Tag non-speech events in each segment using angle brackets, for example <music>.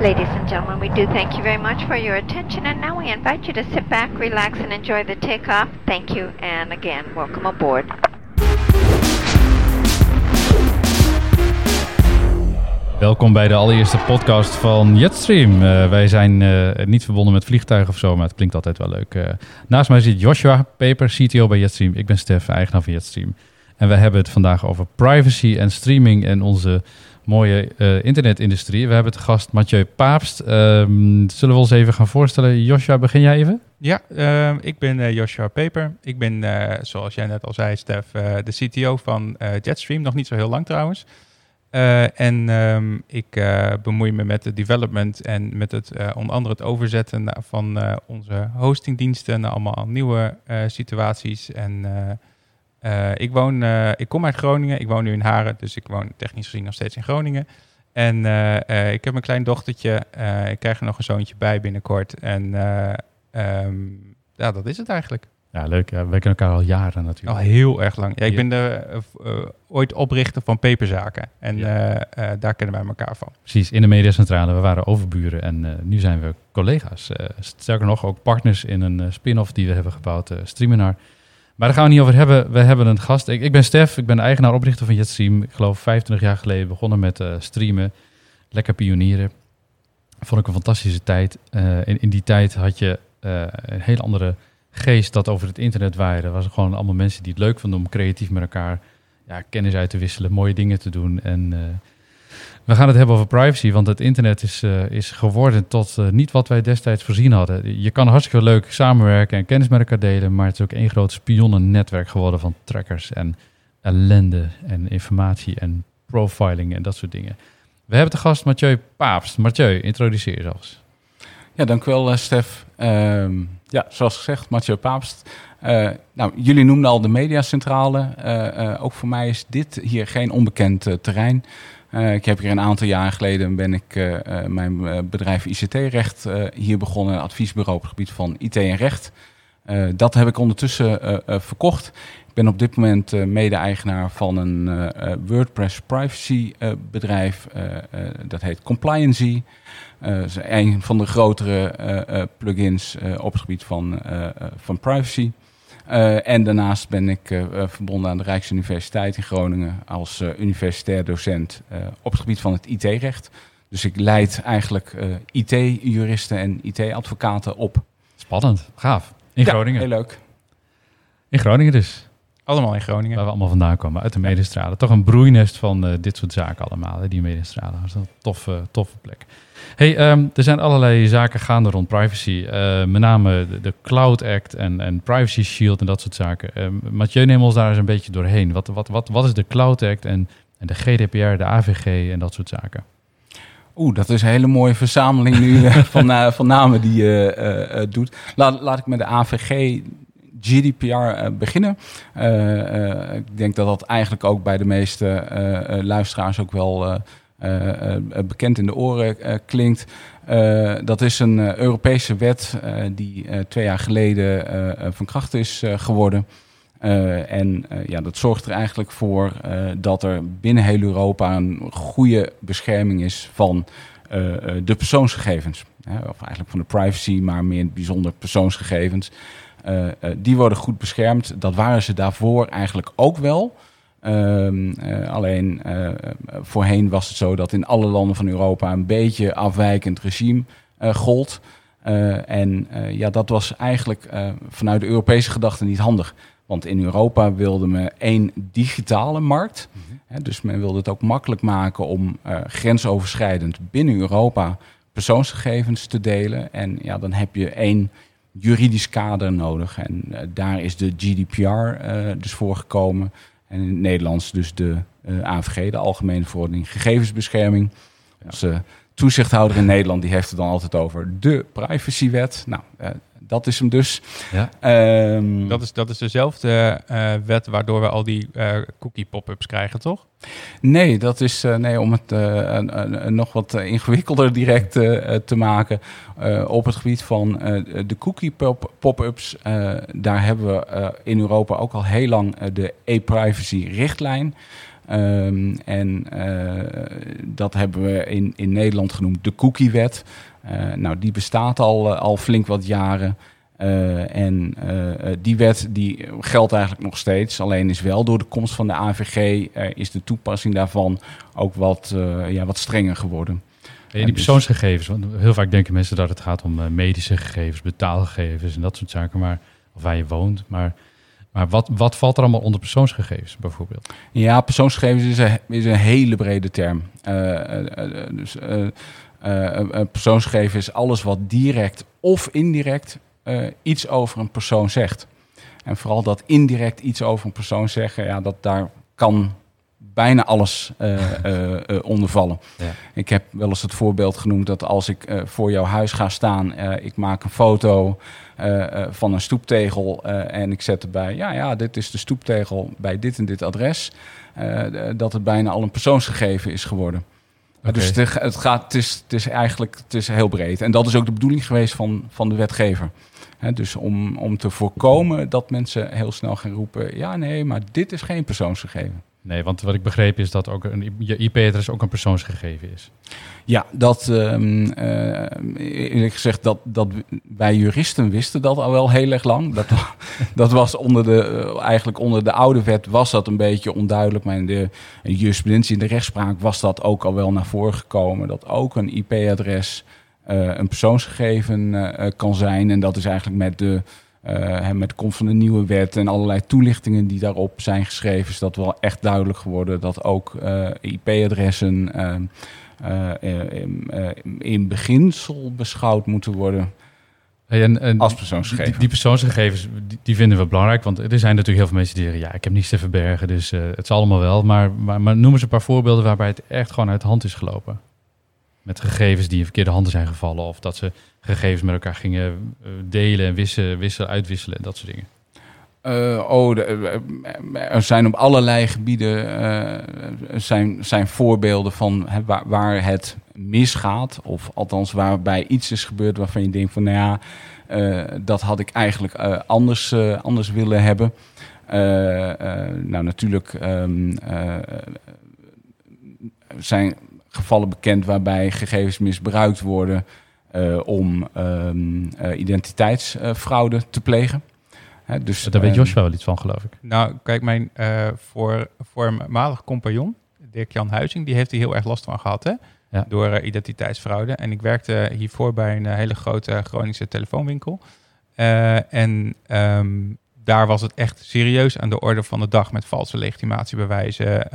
Ladies and gentlemen, we do thank you very much for your attention, and now we invite you to sit back, relax, and enjoy the takeoff. Thank you, and again, welcome aboard. Welkom bij de allereerste podcast van Jetstream. Uh, wij zijn uh, niet verbonden met vliegtuigen of zo, maar het klinkt altijd wel leuk. Uh, naast mij zit Joshua Peper, CTO bij Jetstream. Ik ben Stef, eigenaar van Jetstream. En wij hebben het vandaag over privacy en streaming en onze mooie internetindustrie. We hebben het gast Mathieu Paapst. Ehm, zullen we ons even gaan voorstellen? Joshua, begin jij even? Ja, ehm, ik ben Joshua Peper. Ik ben, zoals jij net al zei, Stef, de CTO van Jetstream. Nog niet zo heel lang trouwens. En um, ik bemoei me met het development en met het onder andere het overzetten van onze hostingdiensten naar allemaal nieuwe situaties. En ik woon, ik kom uit Groningen, ik woon nu in Haren, dus ik woon technisch gezien nog steeds in Groningen. En ik heb een klein dochtertje, ik krijg er nog een zoontje bij binnenkort. En um, ja, dat is het eigenlijk. Ja, leuk. Ja, we kennen elkaar al jaren natuurlijk. Al heel erg lang. Ja, ik ben de, ooit oprichter van Peperzaken. En ja. daar kennen wij elkaar van. Precies, in de mediacentrale. We waren overburen en nu zijn we collega's. sterker nog, ook partners in een spin-off die we hebben gebouwd, Streaminar. Maar daar gaan we niet over hebben. We hebben een gast. Ik, ik ben Stef, ik ben de eigenaar oprichter van Jetstream. Ik geloof 25 jaar geleden begonnen met streamen. Lekker pionieren. Vond ik een fantastische tijd. in, in die tijd had je een hele andere geest dat over het internet waaide. Er waren gewoon allemaal mensen die het leuk vonden om creatief met elkaar ja, kennis uit te wisselen, mooie dingen te doen. En we gaan het hebben over privacy, want het internet is, uh, is geworden tot uh, niet wat wij destijds voorzien hadden. Je kan hartstikke leuk samenwerken en kennis met elkaar delen, maar het is ook één groot spionnennetwerk geworden van trackers en ellende en informatie en profiling en dat soort dingen. We hebben de gast Mathieu Paapst. Mathieu, introduceer jezelf. Ja, dank wel, Stef. Ehm, ja, zoals gezegd, Mathieu Paapst. Uh, nou, jullie noemden al de mediacentrale. Uh, ook voor mij is dit hier geen onbekend terrein. ik heb hier een aantal jaar geleden ben ik mijn bedrijf ICT-recht hier begonnen, adviesbureau op het gebied van IT en recht. dat heb ik ondertussen verkocht. Ik ben op dit moment mede-eigenaar van een WordPress privacy bedrijf. dat heet Compliancy. Uh, een van de grotere plugins op het gebied van, van privacy. En daarnaast ben ik verbonden aan de Rijksuniversiteit in Groningen als universitair docent op het gebied van het IT-recht. Dus ik leid eigenlijk IT-juristen en IT-advocaten op. Spannend, gaaf. In ja, Groningen. Heel leuk. In Groningen dus. Allemaal in Groningen. Waar we allemaal vandaan komen, uit de Medestralen. Toch een broeienest van uh, dit soort zaken allemaal, hè, die Medestralen. Dat is een toffe, toffe plek. Hey, um, er zijn allerlei zaken gaande rond privacy. Uh, met name de, de, Cloud Act en, en Privacy Shield en dat soort zaken. Um, Mathieu, neem ons daar eens een beetje doorheen. Wat, wat, wat, wat is de Cloud Act en, en de GDPR, de AVG en dat soort zaken? Oeh, dat is een hele mooie verzameling nu uh, <laughs> van, uh, van namen die je doet. Laat, laat ik met de AVG GDPR beginnen. ik denk dat dat eigenlijk ook bij de meeste luisteraars ook wel uh, bekend in de oren klinkt. dat is een Europese wet die twee jaar geleden van kracht is geworden. en ja, dat zorgt er eigenlijk voor dat er binnen heel Europa een goede bescherming is van de persoonsgegevens. of eigenlijk van de privacy, maar meer in het bijzonder persoonsgegevens. die worden goed beschermd. Dat waren ze daarvoor eigenlijk ook wel. Um, uh, alleen uh, voorheen was het zo dat in alle landen van Europa een beetje afwijkend regime uh, gold. en ja, dat was eigenlijk vanuit de Europese gedachte niet handig. Want in Europa wilde men één digitale markt. Mm -hmm. dus men wilde het ook makkelijk maken om grensoverschrijdend binnen Europa persoonsgegevens te delen. En ja, dan heb je één juridisch kader nodig. En daar is de GDPR dus voor gekomen. En in het Nederlands dus de uh, AVG, de Algemene Verordening Gegevensbescherming. Onze toezichthouder in Nederland die heeft het dan altijd over de privacywet. Nou, uh, dat is hem dus. Ja. Um, dat, is, dat is dezelfde uh, wet waardoor we al die cookie pop-ups krijgen, toch? Nee, dat is nee, om het nog wat ingewikkelder direct te maken. op het gebied van de cookie pop-ups, daar hebben we in Europa ook al heel lang de e-privacy richtlijn. Ehm, en eh, dat hebben we in, in Nederland genoemd de cookiewet. Uh, nou, die bestaat al, al flink wat jaren. Uh, en die wet die geldt eigenlijk nog steeds. Alleen is wel door de komst van de AVG is de toepassing daarvan ook wat, ja, wat strenger geworden. En die dus- persoonsgegevens, want heel vaak denken mensen dat het gaat om medische gegevens, betaalgegevens en dat soort zaken, maar, of waar je woont. Maar maar wat, wat valt er allemaal onder persoonsgegevens bijvoorbeeld? Ja, persoonsgegevens is een, is een hele brede term. Dus persoonsgegevens is alles wat direct of indirect iets over een persoon zegt. En vooral dat indirect iets over een persoon zeggen, ja, dat daar kan bijna alles <laughs> onder vallen. Ja. Ik heb wel eens het voorbeeld genoemd dat als ik voor jouw huis ga staan, ik maak een foto, van een stoeptegel en ik zet erbij, ja, ja, dit is de stoeptegel bij dit en dit adres, dat het bijna al een persoonsgegeven is geworden. Dus het, gaat, het, is, eigenlijk het is heel breed. En dat is ook de bedoeling geweest van, van de wetgever. Dus om, om te voorkomen dat mensen heel snel gaan roepen, ja, nee, maar dit is geen persoonsgegeven. Nee, want wat ik begreep is dat ook een, je IP-adres ook een persoonsgegeven is. Ja, dat um, eerlijk gezegd, dat, dat wij juristen wisten dat al wel heel erg lang. Dat, <laughs> dat was onder de, eh, eigenlijk onder de oude wet was dat een beetje onduidelijk. Maar in de jurisprudentie, in de rechtspraak was dat ook al wel naar voren gekomen. Dat ook een IP-adres uh, een persoonsgegeven uh, kan zijn. En dat is eigenlijk met de uh, met de komst van de nieuwe wet en allerlei toelichtingen die daarop zijn geschreven, is dat wel echt duidelijk geworden dat ook uh, IP-adressen uh, in beginsel beschouwd moeten worden. en, en, als persoonsgegevens. Die, die persoonsgegevens die, die, vinden we belangrijk, want er zijn natuurlijk heel veel mensen die zeggen: ja, ik heb niets te verbergen, dus het is allemaal wel. Maar, maar, maar noem eens een paar voorbeelden waarbij het echt gewoon uit de hand is gelopen. Met gegevens die in verkeerde handen zijn gevallen, of dat ze gegevens met elkaar gingen eh, delen en wisselen, wisselen, uitwisselen en dat soort dingen? Uh, oh, de, uh, er zijn op allerlei gebieden uh, zijn, zijn voorbeelden van hè, waar, waar, het misgaat. Of althans waarbij iets is gebeurd waarvan je denkt van nou ja, dat had ik eigenlijk anders, anders willen hebben. nou, natuurlijk um, zijn gevallen bekend waarbij gegevens misbruikt worden uh, om um, uh, identiteitsfraude te plegen. Hè, dus, Daar weet ehm, Joshua wel iets van, geloof ik. Nou, kijk, mijn uh, voor, voormalig compagnon, Dirk-Jan Huizing, die heeft er heel erg last van gehad, hè? Ja. Door identiteitsfraude. En ik werkte hiervoor bij een hele grote Groningse telefoonwinkel. en um, daar was het echt serieus aan de orde van de dag met valse legitimatiebewijzen,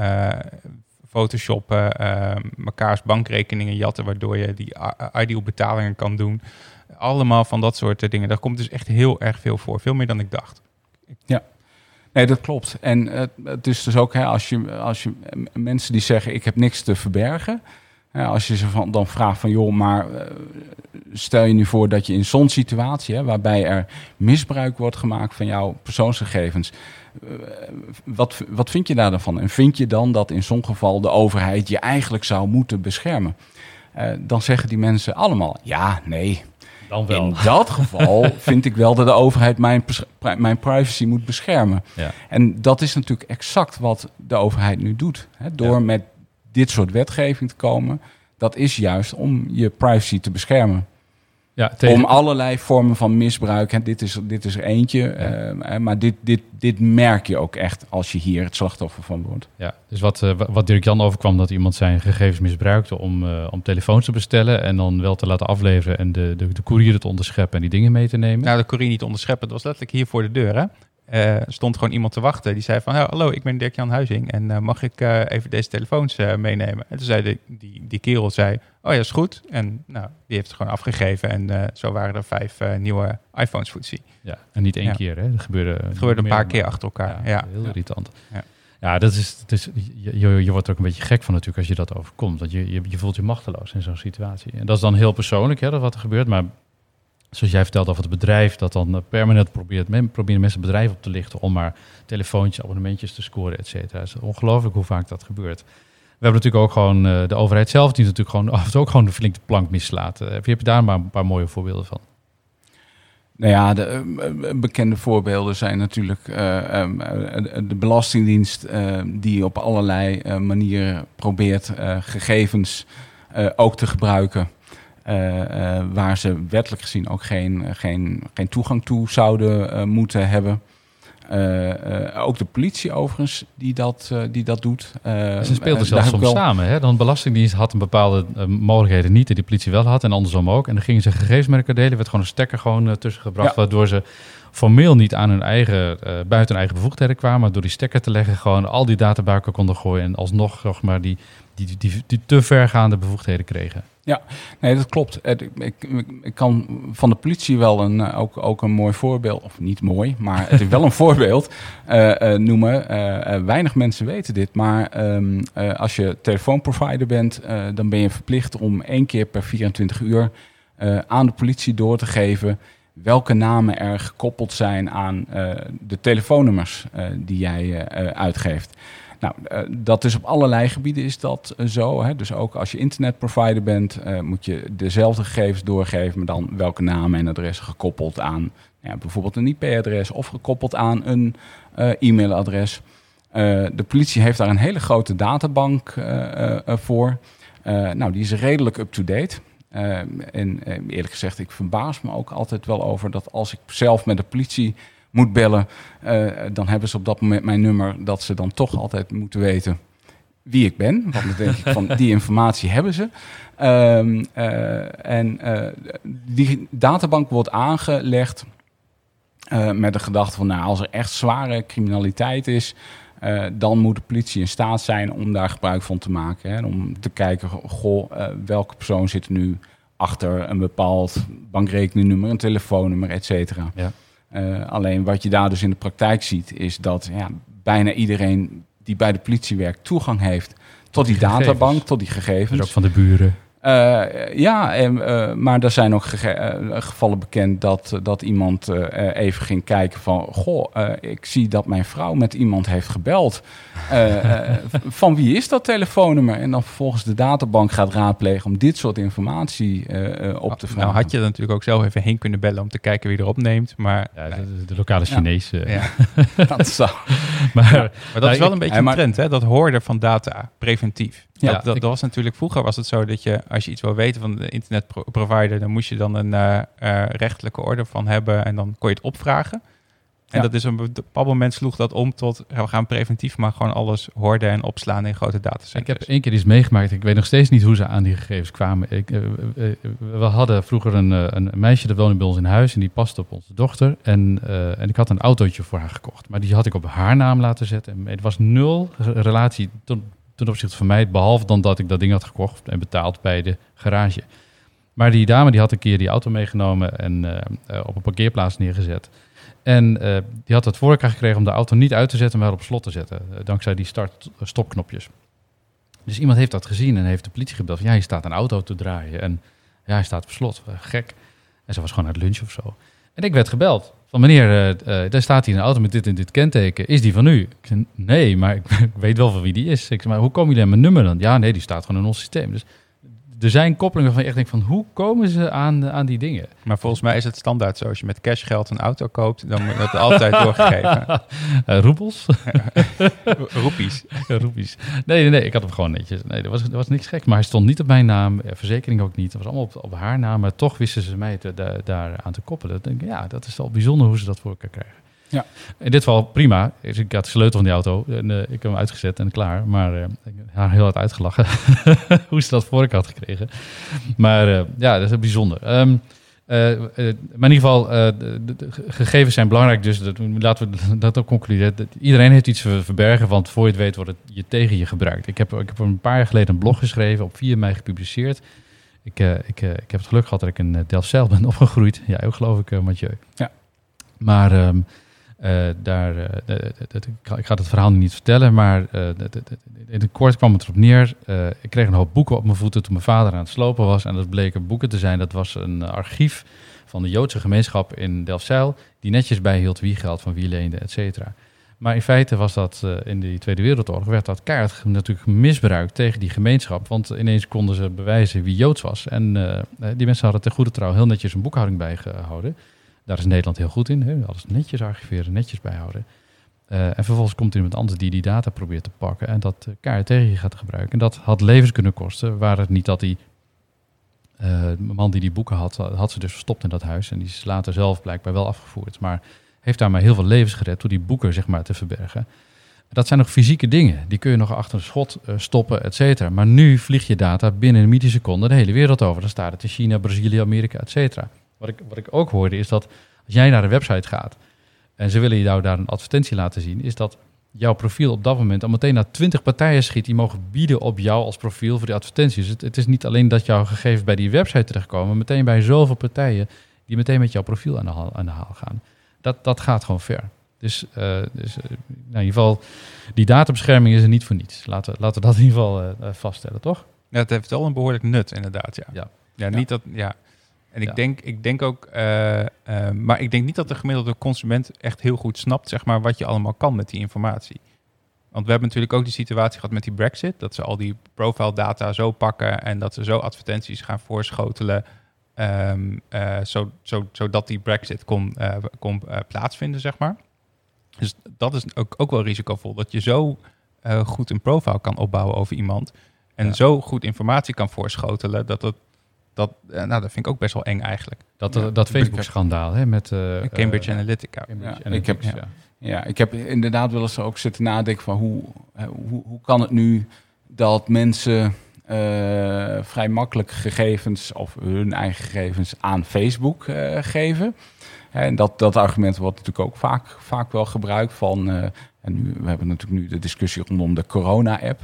photoshoppen, uh, mekaars bankrekeningen jatten, waardoor je die ideal betalingen kan doen. Allemaal van dat soort dingen. Daar komt dus echt heel erg veel voor. Veel meer dan ik dacht. Ja. Nee, dat klopt. En uh, het is dus ook, hè, als, je, als je mensen die zeggen: Ik heb niks te verbergen. als je ze van, dan vraagt van joh, maar uh, stel je nu voor dat je in zo'n situatie, hè, waarbij er misbruik wordt gemaakt van jouw persoonsgegevens, eh, wat, wat vind je daar dan van? En vind je dan dat in zo'n geval de overheid je eigenlijk zou moeten beschermen? Uh, dan zeggen die mensen allemaal, ja, nee. Dan wel. In dat geval <laughs> vind ik wel dat de overheid mijn, mijn privacy moet beschermen. Ja. En dat is natuurlijk exact wat de overheid nu doet. Hè? Door ja. met dit soort wetgeving te komen, dat is juist om je privacy te beschermen. Ja, Om allerlei vormen van misbruik. En dit is, dit is er eentje. Uh, maar dit, dit, dit merk je ook echt als je hier het slachtoffer van wordt. Ja, dus wat, uh, wat Dirk Jan overkwam, dat iemand zijn gegevens misbruikte om, uh, om telefoons te bestellen. En dan wel te laten afleveren en de, de, de courier te onderscheppen en die dingen mee te nemen. Nou, de courier niet onderscheppen. Dat was letterlijk hier voor de deur. Hè? Uh, stond gewoon iemand te wachten. Die zei van, hallo, ik ben Dirk-Jan Huizing en uh, mag ik uh, even deze telefoons meenemen? En toen zei de, die, die kerel, zei, oh ja, is goed. En nou, die heeft het gewoon afgegeven en zo waren er vijf nieuwe iPhones voor Ja, en niet één ja. keer, hè? Dat gebeurde, het gebeurde een paar keer achter elkaar. Ja, ja. heel irritant. Ja. Ja, dat is, dat is, je, je, wordt er ook een beetje gek van natuurlijk als je dat overkomt. Want je, je, je voelt je machteloos in zo'n situatie. En dat is dan heel persoonlijk, hè, dat wat er gebeurt. Maar zoals jij vertelde over het bedrijf, dat dan permanent probeert, men, proberen mensen het bedrijf op te lichten om maar telefoontjes, abonnementjes te scoren, et cetera. Het is ongelooflijk hoe vaak dat gebeurt. We hebben natuurlijk ook gewoon uh, de overheid zelf, die natuurlijk gewoon <laughs> af ook gewoon de flinke plank mislaat. Uh, heb je daar maar een paar mooie voorbeelden van? Nou ja, de eh, bekende voorbeelden zijn natuurlijk eh, ehm, eh, de Belastingdienst, eh, die op allerlei eh, manieren probeert eh, gegevens eh, ook te gebruiken. Eh, eh, waar ze wettelijk gezien ook geen, geen, geen toegang toe zouden eh, moeten hebben. Ook de politie overigens, die dat, die dat doet. Ze speelden zelfs soms wel- samen. Hè? Dan de Belastingdienst had een bepaalde mogelijkheden niet, die de politie wel had en andersom ook. En dan gingen ze gegevens met elkaar delen. Er werd gewoon een stekker gewoon, tussen gebracht, Ja. waardoor ze formeel niet aan hun eigen, buiten hun eigen bevoegdheden kwamen, maar door die stekker te leggen gewoon al die data bij elkaar konden gooien en alsnog zeg maar, die, die, die, die, die te vergaande bevoegdheden kregen. Nee, dat klopt. Ik, ik, ik kan van de politie wel een, eh, ook, ook een mooi voorbeeld, of niet mooi, maar het is wel een <laughs> voorbeeld eh, eh, noemen. Weinig mensen weten dit, maar ehm, eh, als je telefoonprovider bent, dan ben je verplicht om één keer per 24 uur aan de politie door te geven welke namen er gekoppeld zijn aan de telefoonnummers die jij uitgeeft. Nou, eh, dat is op allerlei gebieden is dat eh, zo. Hè? Dus ook als je internetprovider bent, eh, moet je dezelfde gegevens doorgeven, maar dan welke namen en adressen gekoppeld aan ja, bijvoorbeeld een IP-adres of gekoppeld aan een e-mailadres. De politie heeft daar een hele grote databank voor. Nou, die is redelijk up-to-date. En eerlijk gezegd, ik verbaas me ook altijd wel over dat als ik zelf met de politie moet bellen, eh, dan hebben ze op dat moment mijn nummer, dat ze dan toch altijd moeten weten wie ik ben. Want dan denk ik van, die informatie hebben ze. Ehm, eh, en eh, die databank wordt aangelegd met de gedachte van, nou, als er echt zware criminaliteit is, dan moet de politie in staat zijn om daar gebruik van te maken. Hè, om te kijken, goh, welke persoon zit er nu achter een bepaald bankrekeningnummer, een telefoonnummer, et cetera. Ja. Eh, alleen wat je daar dus in de praktijk ziet, is dat ja, bijna iedereen die bij de politie werkt toegang heeft tot die, die gegevens. databank, tot die gegevens. Dus ook van de buren. Eh, ja, en, eh, maar er zijn ook eh, gevallen bekend dat, dat iemand eh, even ging kijken van... Goh, eh, ik zie dat mijn vrouw met iemand heeft gebeld. Eh, eh, van wie is dat telefoonnummer? En dan vervolgens de databank gaat raadplegen om dit soort informatie eh, eh, op te vragen. Nou had je er natuurlijk ook zelf even heen kunnen bellen om te kijken wie erop neemt. Maar, Ja, de, de lokale Chinees. eh. Ja. <laughs> dat zou... Maar, maar dat Nou, is wel ik- een beetje een trend, hè? dat hoorden van data, preventief. Ja, dat, dat, ik- dat was natuurlijk, vroeger was het zo dat je, als je iets wil weten van de internetprovider, dan moest je dan een eh, eh, rechtelijke orde van hebben en dan kon je het opvragen. En Ja. dat is op een bepaald moment sloeg dat om tot, we gaan preventief maar gewoon alles hoorden en opslaan in grote Ik datacenters. heb één keer iets meegemaakt. Ik weet nog steeds niet hoe ze aan die gegevens kwamen. Ik, eh, we hadden vroeger een, een meisje dat woonde bij ons in huis en die paste op onze dochter. En, en ik had een autootje voor haar gekocht. Maar die had ik op haar naam laten zetten. En het was nul re- relatie ten, ten opzichte van mij, behalve dan dat ik dat ding had gekocht en betaald bij de garage. Maar die dame die had een keer die auto meegenomen en eh, eh, op een parkeerplaats neergezet. En eh, die had het voor elkaar gekregen om de auto niet uit te zetten, maar op slot te zetten. dankzij die start-stopknopjes. Dus iemand heeft dat gezien en heeft de politie gebeld. Ja, hier staat een auto te draaien. En ja, hij staat op slot. Gek. En ze was gewoon uit lunch of zo. En ik werd gebeld. Van meneer, eh, eh, daar staat hier een auto met dit en dit kenteken. Is die van u? Nee, maar ik, <laughs> weet wel van wie die is. Ik zei, maar hoe komen jullie aan mijn nummer dan? Ja, nee, die staat gewoon in ons systeem. Dus er zijn koppelingen waarvan je echt denkt van... hoe komen ze aan, aan die dingen? Maar volgens mij is het standaard zo, als je met cashgeld een auto koopt, dan wordt het altijd <laughs> doorgegeven. Eh roepels? <laughs> Roepies. <laughs> Roepies. Nee, nee, nee, ik had hem gewoon netjes. Nee, er was, er was niks gek. Maar hij stond niet op mijn naam, eh, verzekering ook niet. Het was allemaal op, op haar naam, maar toch wisten ze mij te, da- daar aan te koppelen. Dan denk ik, ja, dat is wel bijzonder hoe ze dat voor elkaar krijgen. Ja. In dit geval prima. Dus ik had de sleutel van die auto en eh, ik heb hem uitgezet en klaar. Maar eh, ik heb haar heel hard uitgelachen <laughs> hoe ze dat voor elkaar had gekregen. Maar eh, ja, dat is bijzonder. Ehm, eh, eh, maar in ieder geval, de, gegevens zijn belangrijk, dus dat, laten we dat ook concluderen. Dat Iedereen heeft iets te verbergen, want voor je het weet wordt het je tegen je gebruikt. Ik heb, ik heb een paar jaar geleden een blog geschreven, op 4 mei gepubliceerd. Ik, ik, ik heb het geluk gehad dat ik in uh, Delfzijl ben opgegroeid. Ja, ook geloof ik, uh, Mathieu. Ja. Maar um, uh, daar, de, ik, ga, het verhaal niet vertellen, maar uh, in het kort kwam het erop neer. Ik kreeg een hoop boeken op mijn voeten toen mijn vader aan het slopen was. En dat bleken boeken te zijn. Dat was een archief van de Joodse gemeenschap in Delfzijl, die netjes bijhield wie geld van wie leende, et cetera. Maar in feite was dat in de Tweede Wereldoorlog, werd dat kaart natuurlijk misbruikt tegen die gemeenschap. Want ineens konden ze bewijzen wie Joods was. En die mensen hadden ten goede trouw heel netjes een boekhouding bijgehouden. Daar is Nederland heel goed in. Alles netjes archiveren, netjes bijhouden. Uh, en vervolgens komt er iemand anders die die data probeert te pakken en dat kaart tegen je gaat gebruiken. En dat had levens kunnen kosten, waar het niet dat die uh, man die die boeken had, had ze dus verstopt in dat huis. En die is later zelf blijkbaar wel afgevoerd. Maar heeft daar maar heel veel levens gered door die boeken zeg maar, te verbergen. Dat zijn nog fysieke dingen. Die kun je nog achter een schot stoppen, et cetera. Maar nu vliegt je data binnen een milliseconde de hele wereld over. Dan staat het in China, Brazilië, Amerika, et cetera. Wat ik, wat ik ook hoorde is dat als jij naar de website gaat en ze willen jou daar een advertentie laten zien, is dat jouw profiel op dat moment al meteen naar twintig partijen schiet die mogen bieden op jou als profiel voor die advertenties. Het, het, is niet alleen dat jouw gegevens bij die website terechtkomen, maar meteen bij zoveel partijen die meteen met jouw profiel aan de haal, aan de haal gaan. Dat, dat gaat gewoon ver. Dus, uh, dus uh, nou in ieder geval, die databescherming is er niet voor niets. Laten, laten we dat in ieder geval uh, vaststellen, toch? Ja, het heeft wel een behoorlijk nut, inderdaad. Ja, ja. ja niet dat. Ja. En ik, denk, ik denk ook, maar ik denk niet dat de gemiddelde consument echt heel goed snapt, zeg maar, wat je allemaal kan met die informatie. Want we hebben natuurlijk ook die situatie gehad met die Brexit, dat ze al die profile data zo pakken en dat ze zo advertenties gaan voorschotelen. Um, uh, zo, zo, zodat die Brexit kon, kon plaatsvinden, zeg maar. Dus dat is ook, ook wel risicovol. Dat je zo goed een profile kan opbouwen over iemand. En ja. zo goed informatie kan voorschotelen. Dat het. Dat, nou, dat vind ik ook best wel eng eigenlijk. Dat, ja. dat Facebook-schandaal hè, met Cambridge Analytica. Cambridge ja, ik heb, ja. ja, ik heb inderdaad wel eens ook zitten nadenken van hoe, hoe, hoe kan het nu dat mensen uh, vrij makkelijk gegevens of hun eigen gegevens aan Facebook uh, geven. En dat, dat argument wordt natuurlijk ook vaak, vaak wel gebruikt van. Uh, en nu, we hebben natuurlijk nu de discussie rondom de corona-app.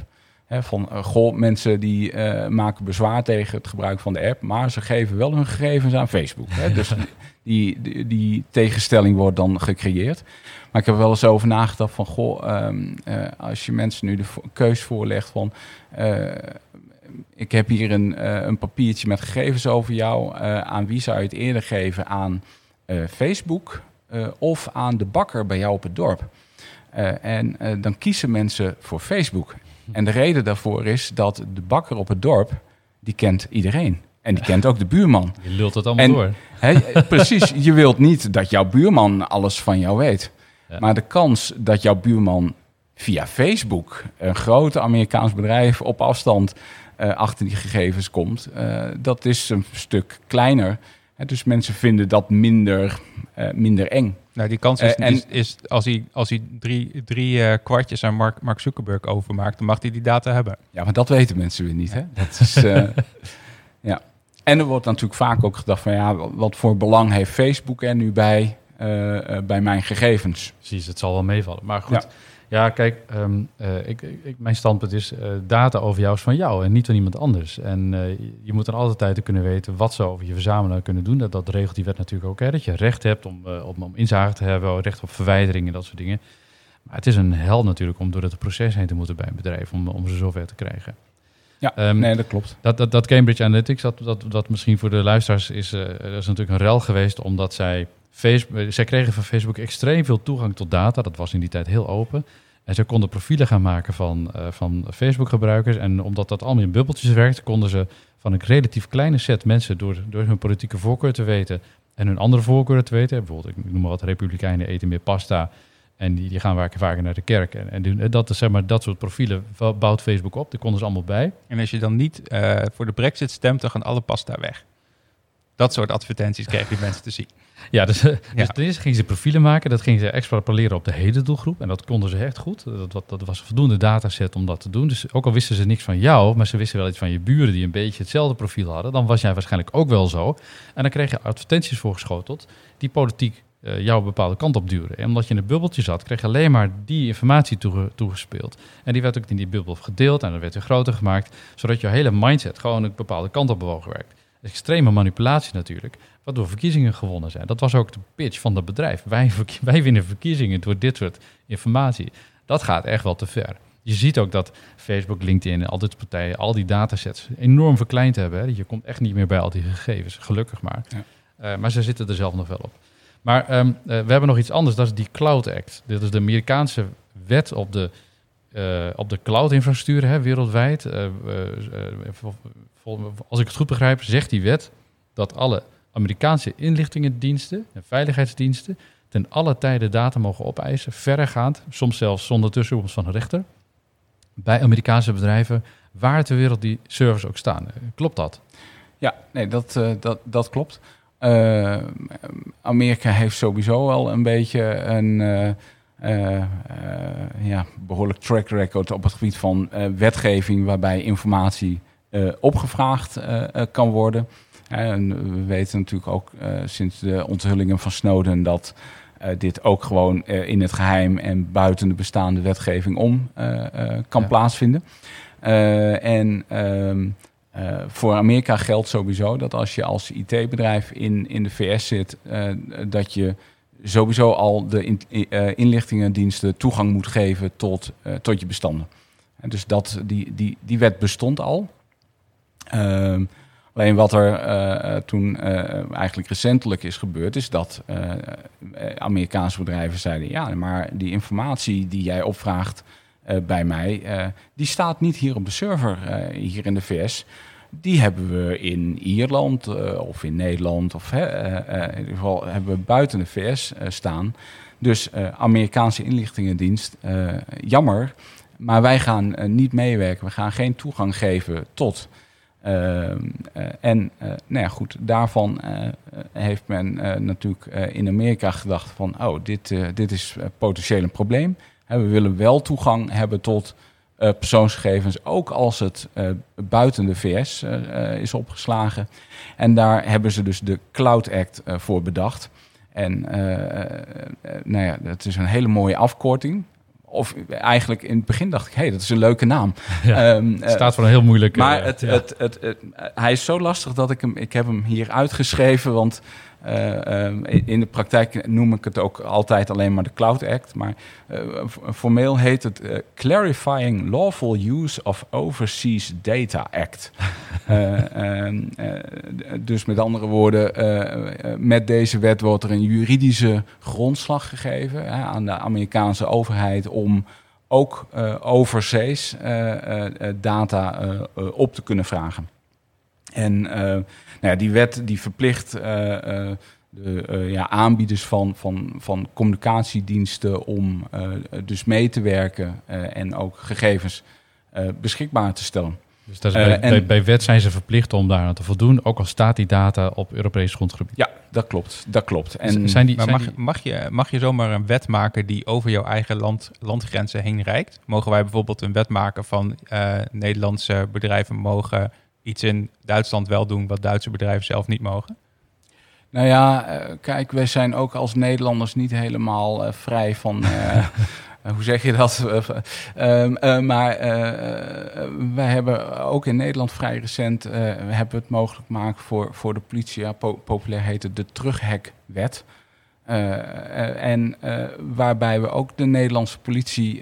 Van goh, mensen die maken bezwaar tegen het gebruik van de app, maar ze geven wel hun gegevens aan Facebook. Hè? Dus die, die, tegenstelling wordt dan gecreëerd. Maar ik heb wel eens over nagedacht van goh, um, als je mensen nu de keus voorlegt van ik heb hier een, een papiertje met gegevens over jou. Aan wie zou je het eerder geven? Aan Facebook of aan de bakker bij jou op het dorp? en dan kiezen mensen voor Facebook. En de reden daarvoor is dat de bakker op het dorp, die kent iedereen. En die kent ook de buurman. Je lult het allemaal en, door. He, precies, je wilt niet dat jouw buurman alles van jou weet. Ja. Maar de kans dat jouw buurman via Facebook, een groot Amerikaans bedrijf op afstand, uh, achter die gegevens komt, uh, dat is een stuk kleiner. Dus mensen vinden dat minder, minder eng. Nou, die kans is, en, is, is, als hij, als hij drie, drie kwartjes aan Mark, Mark Zuckerberg overmaakt, dan mag hij die data hebben. Ja, maar dat weten mensen weer niet. Hè? Dat is, <laughs> ja. En er wordt natuurlijk vaak ook gedacht van ja, wat voor belang heeft Facebook er nu bij, bij mijn gegevens? Precies, het zal wel meevallen. Maar goed. Ja. Ja, kijk, um, uh, ik, ik, mijn standpunt is, uh, data over jou is van jou en niet van iemand anders. En uh, je moet er altijd kunnen weten wat ze over je verzamelaar kunnen doen. Dat, dat regelt die wet natuurlijk ook, hè, dat je recht hebt om, om, om inzage te hebben, recht op verwijdering en dat soort dingen. Maar het is een hel natuurlijk om door het proces heen te moeten bij een bedrijf om, om ze zover te krijgen. Ja, um, nee, dat klopt. Dat, dat, dat Cambridge Analytics, dat, dat, dat misschien voor de luisteraars is, er is natuurlijk een rel geweest omdat zij Facebook, zij kregen van Facebook extreem veel toegang tot data. Dat was in die tijd heel open. En ze konden profielen gaan maken van, uh, van Facebook-gebruikers. En omdat dat allemaal in bubbeltjes werkt, konden ze van een relatief kleine set mensen door, door hun politieke voorkeur te weten en hun andere voorkeuren te weten. Bijvoorbeeld, ik noem maar wat, republikeinen eten meer pasta en die, die gaan vaker, naar de kerk. En, en dat, is, zeg maar, dat soort profielen bouwt Facebook op. Die konden ze allemaal bij. En als je dan niet uh, voor de brexit stemt, dan gaan alle pasta weg. Dat soort advertenties krijg je mensen te zien. Ja, dus, ja. dus ten eerste gingen ze profielen maken. Dat gingen ze extrapoleren op de hele doelgroep. En dat konden ze echt goed. Dat, dat, dat was een voldoende dataset om dat te doen. Dus ook al wisten ze niks van jou, maar ze wisten wel iets van je buren die een beetje hetzelfde profiel hadden. Dan was jij waarschijnlijk ook wel zo. En dan kreeg je advertenties voorgeschoteld die politiek uh, jou een bepaalde kant op duwden. En omdat je in een bubbeltje zat, kreeg je alleen maar die informatie toege, toegespeeld. En die werd ook in die bubbel gedeeld en dan werd weer groter gemaakt. Zodat je hele mindset gewoon een bepaalde kant op bewogen werkt extreme manipulatie natuurlijk, waardoor verkiezingen gewonnen zijn. Dat was ook de pitch van het bedrijf. Wij, <laughs> wij winnen verkiezingen door dit soort informatie. Dat gaat echt wel te ver. Je ziet ook dat Facebook, LinkedIn, al dit partijen, al die datasets enorm verkleind hebben. Hè. Je komt echt niet meer bij al die gegevens, gelukkig maar. Ja. Uh, maar ze zitten er zelf nog wel op. Maar um, uh, we hebben nog iets anders, dat is die Cloud Act. Dit is de Amerikaanse wet op de, uh, op de cloud-infrastructuur wereldwijd als ik het goed begrijp, zegt die wet dat alle Amerikaanse inlichtingendiensten en veiligheidsdiensten ten alle tijde data mogen opeisen, verregaand, soms zelfs zonder tussenkomst van een rechter, bij Amerikaanse bedrijven waar ter wereld die servers ook staan. Eh, Klopt dat? Ja, nee, dat, eh, dat, dat klopt. Eh, Amerika heeft sowieso wel een beetje een ja, behoorlijk track record op het gebied van wetgeving waarbij informatie opgevraagd eh, eh, kan worden. en we weten natuurlijk ook eh, sinds de onthullingen van Snowden dat eh, dit ook gewoon eh, in het geheim en buiten de bestaande wetgeving om eh, eh, kan Ja. plaatsvinden. Eh, en ehm, eh, voor Amerika geldt sowieso dat als je als IT-bedrijf in, in de VS zit, eh, dat je sowieso al de in, eh, inlichtingendiensten toegang moet geven tot, eh, tot je bestanden. En dus dat, die, die, die wet bestond al. Ehm, alleen wat er eh, eh, toen eh, eigenlijk recentelijk is gebeurd, is dat Amerikaanse bedrijven zeiden: ja, maar die informatie die jij opvraagt bij mij, die staat niet hier op de server hier in de VS. Die hebben we in Ierland of in Nederland, of in ieder geval hebben we buiten de VS staan. Dus Amerikaanse inlichtingendienst, jammer, maar wij gaan niet meewerken. We gaan geen toegang geven tot. Ehm, eh, en eh, nou ja, goed, daarvan eh, heeft men natuurlijk in Amerika gedacht van, oh, dit, dit is potentieel een probleem. We willen wel toegang hebben tot persoonsgegevens, ook als het buiten de VS is opgeslagen. En daar hebben ze dus de Cloud Act voor bedacht. En nou ja, dat is een hele mooie afkorting. Of eigenlijk in het begin dacht ik, hé, hey, dat is een leuke naam. <laughs> Ja, Ehm, Het eh, staat voor een heel moeilijk... maar eh, het, ja. het, het, het- hij is zo lastig dat ik hem, ik heb hem hier uitgeschreven, want eh, eh, in de praktijk noem ik het ook altijd alleen maar de Cloud Act. Maar eh, formeel heet het eh, Clarifying Lawful Use of Overseas Data Act. <laughs> Eh, ehm, eh, dus met andere woorden, met deze wet wordt er een juridische grondslag gegeven aan de Amerikaanse overheid om ook overzees data op te kunnen vragen. En nou ja, die wet die verplicht eh, eh, de eh, ja, aanbieders van, van, van communicatiediensten om eh, dus mee te werken eh, en ook gegevens eh, beschikbaar te stellen. Dus dat is bij, en- bij, bij wet zijn ze verplicht om daar aan te voldoen, ook al staat die data op Europees grondgebied. Ja, dat klopt. Dat klopt. En zijn die, Maar zijn mag, die- mag, je, mag je zomaar een wet maken die over jouw eigen land, landgrenzen heen reikt? Mogen wij bijvoorbeeld een wet maken van eh, Nederlandse bedrijven mogen iets in Duitsland wel doen wat Duitse bedrijven zelf niet mogen? Nou ja, eh, kijk, wij zijn ook als Nederlanders niet helemaal eh, vrij van. eh, <laughs> hoe zeg je dat? Eh, ehm, eh, maar wij hebben ook in Nederland vrij recent eh, we hebben het mogelijk gemaakt voor, voor de politie. Ja, po- populair heet het de terughekwet. En waarbij we ook de Nederlandse politie